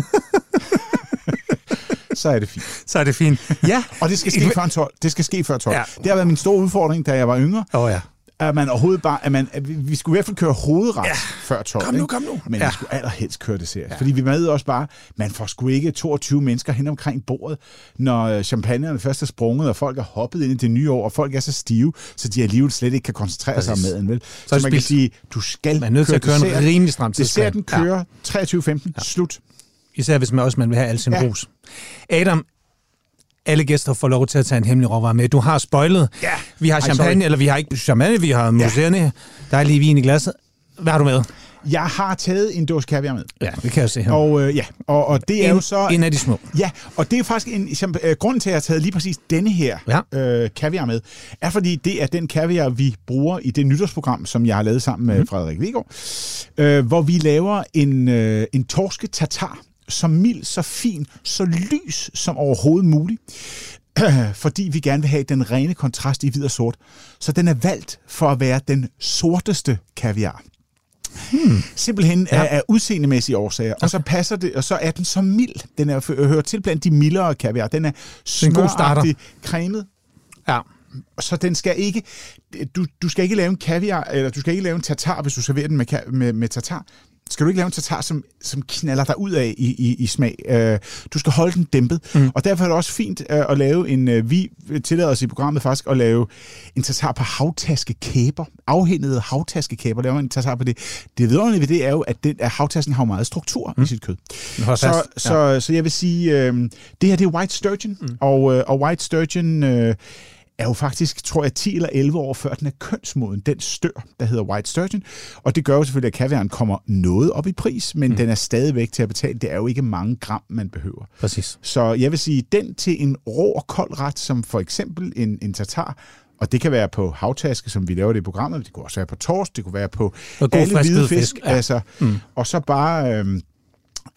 Så er det fint. så er det fint. Ja. Og det skal ske før 12. Det skal ske før 12. Ja. Det har været min store udfordring, da jeg var yngre. Oh, ja. At man overhovedet bare, at man, at vi, vi skulle i hvert fald køre hovedret ja. før 12. Kom nu, kom nu. Men Ja. ja. vi skulle allerhelst køre dessert. Ja. Fordi vi ved også bare, man får sgu ikke 22 mennesker hen omkring bordet, når øh, champagnerne først er sprunget, og folk er hoppet ind i det nye år, og folk er så stive, så de alligevel slet ikke kan koncentrere sig om Præcis. maden. Vel? Så Så, man det kan sige, du skal Man er nødt til at køre en dessert. rimelig stram tidsplan. Desserten kører 23.15, ja. slut. Især hvis man også man vil have al sin Ja. ros. Adam, alle gæster får lov til at tage en hemmelig råvare med. Du har spoilet. Ja. Vi har Ej, champagne, sorry. eller vi har ikke champagne, vi har museerne. Der er lige vin i glasset. Hvad har du med? Jeg har taget en dåse kaviar med. Ja, det kan jeg se her. Og, øh, ja, og, og det er en, jo så... en af de små. Ja, og det er faktisk en, som, øh, grunden til, at jeg har taget lige præcis denne her Ja. øh, kaviar med, er fordi det er den kaviar, vi bruger i det nytårsprogram, som jeg har lavet sammen med mm. Frederik Vigård, øh, hvor vi laver en, øh, en torske tartar, så mild, så fin, så lys som overhovedet muligt. *clears throat* fordi vi gerne vil have den rene kontrast i hvid og sort. Så den er valgt for at være den sorteste kaviar. Simpelthen Ja. af, af udseendemæssige årsager. Og så passer det, og så er den så mild. Den er, hører til blandt de mildere kaviar. Den er en god starter. smøragtig, cremet, Ja. så den skal ikke, du, du skal ikke lave en kaviar, eller du skal ikke lave en tartar, hvis du serverer den med, med, med tartar. Skal du ikke lave en tartar, som, som knaller dig ud af i, i, i smag. Øh, du skal holde den dæmpet. Mm. Og derfor er det også fint øh, at lave en, øh, vi tillader os i programmet faktisk at lave en tartar på havtaskekæber. Afhændede havtaskekæber, laver en tartar på det. Det vidunderlige ved det er jo, at, den, at havtasken har meget struktur mm. i sit kød. Så, så, ja. så jeg vil sige, øh, det her det er white sturgeon, mm. og, øh, og white sturgeon øh, er jo faktisk, tror jeg, 10 eller 11 år før den er kønsmoden, den stør, der hedder white sturgeon. Og det gør jo selvfølgelig, at kaviaren kommer noget op i pris, men mm. den er stadigvæk til at betale. Det er jo ikke mange gram, man behøver. Præcis. Så jeg vil sige, den til en rå og kold ret, som for eksempel en, en tartar, og det kan være på havtaske, som vi laver det i programmet, det kunne også være på torsk, det kunne være på Og alle hvide hvid fisk. fisk, fisk ja. altså, mm. Og så bare... Øh,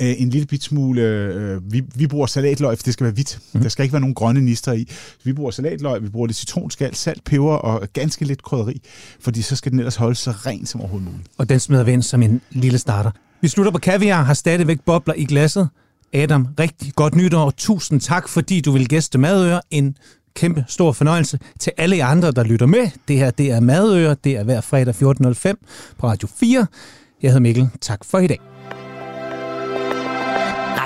øh, en lille bit smule, øh, vi, vi bruger salatløg, for det skal være hvidt. Mm. Der skal ikke være nogen grønne nister i. Så vi bruger salatløg, vi bruger lidt citronskal, salt, peber og ganske lidt krydderi, fordi så skal den ellers holde så ren som overhovedet muligt. Og den smider vi ind som en lille starter. Vi slutter på kaviar, har stadigvæk bobler i glasset. Adam, rigtig godt nytår, og tusind tak, fordi du vil gæste Madøre. En kæmpe stor fornøjelse til alle jer andre, der lytter med. Det her, det er Madøre. Det er hver fredag 14.05 på Radio 4. Jeg hedder Mikkel. Tak for i dag.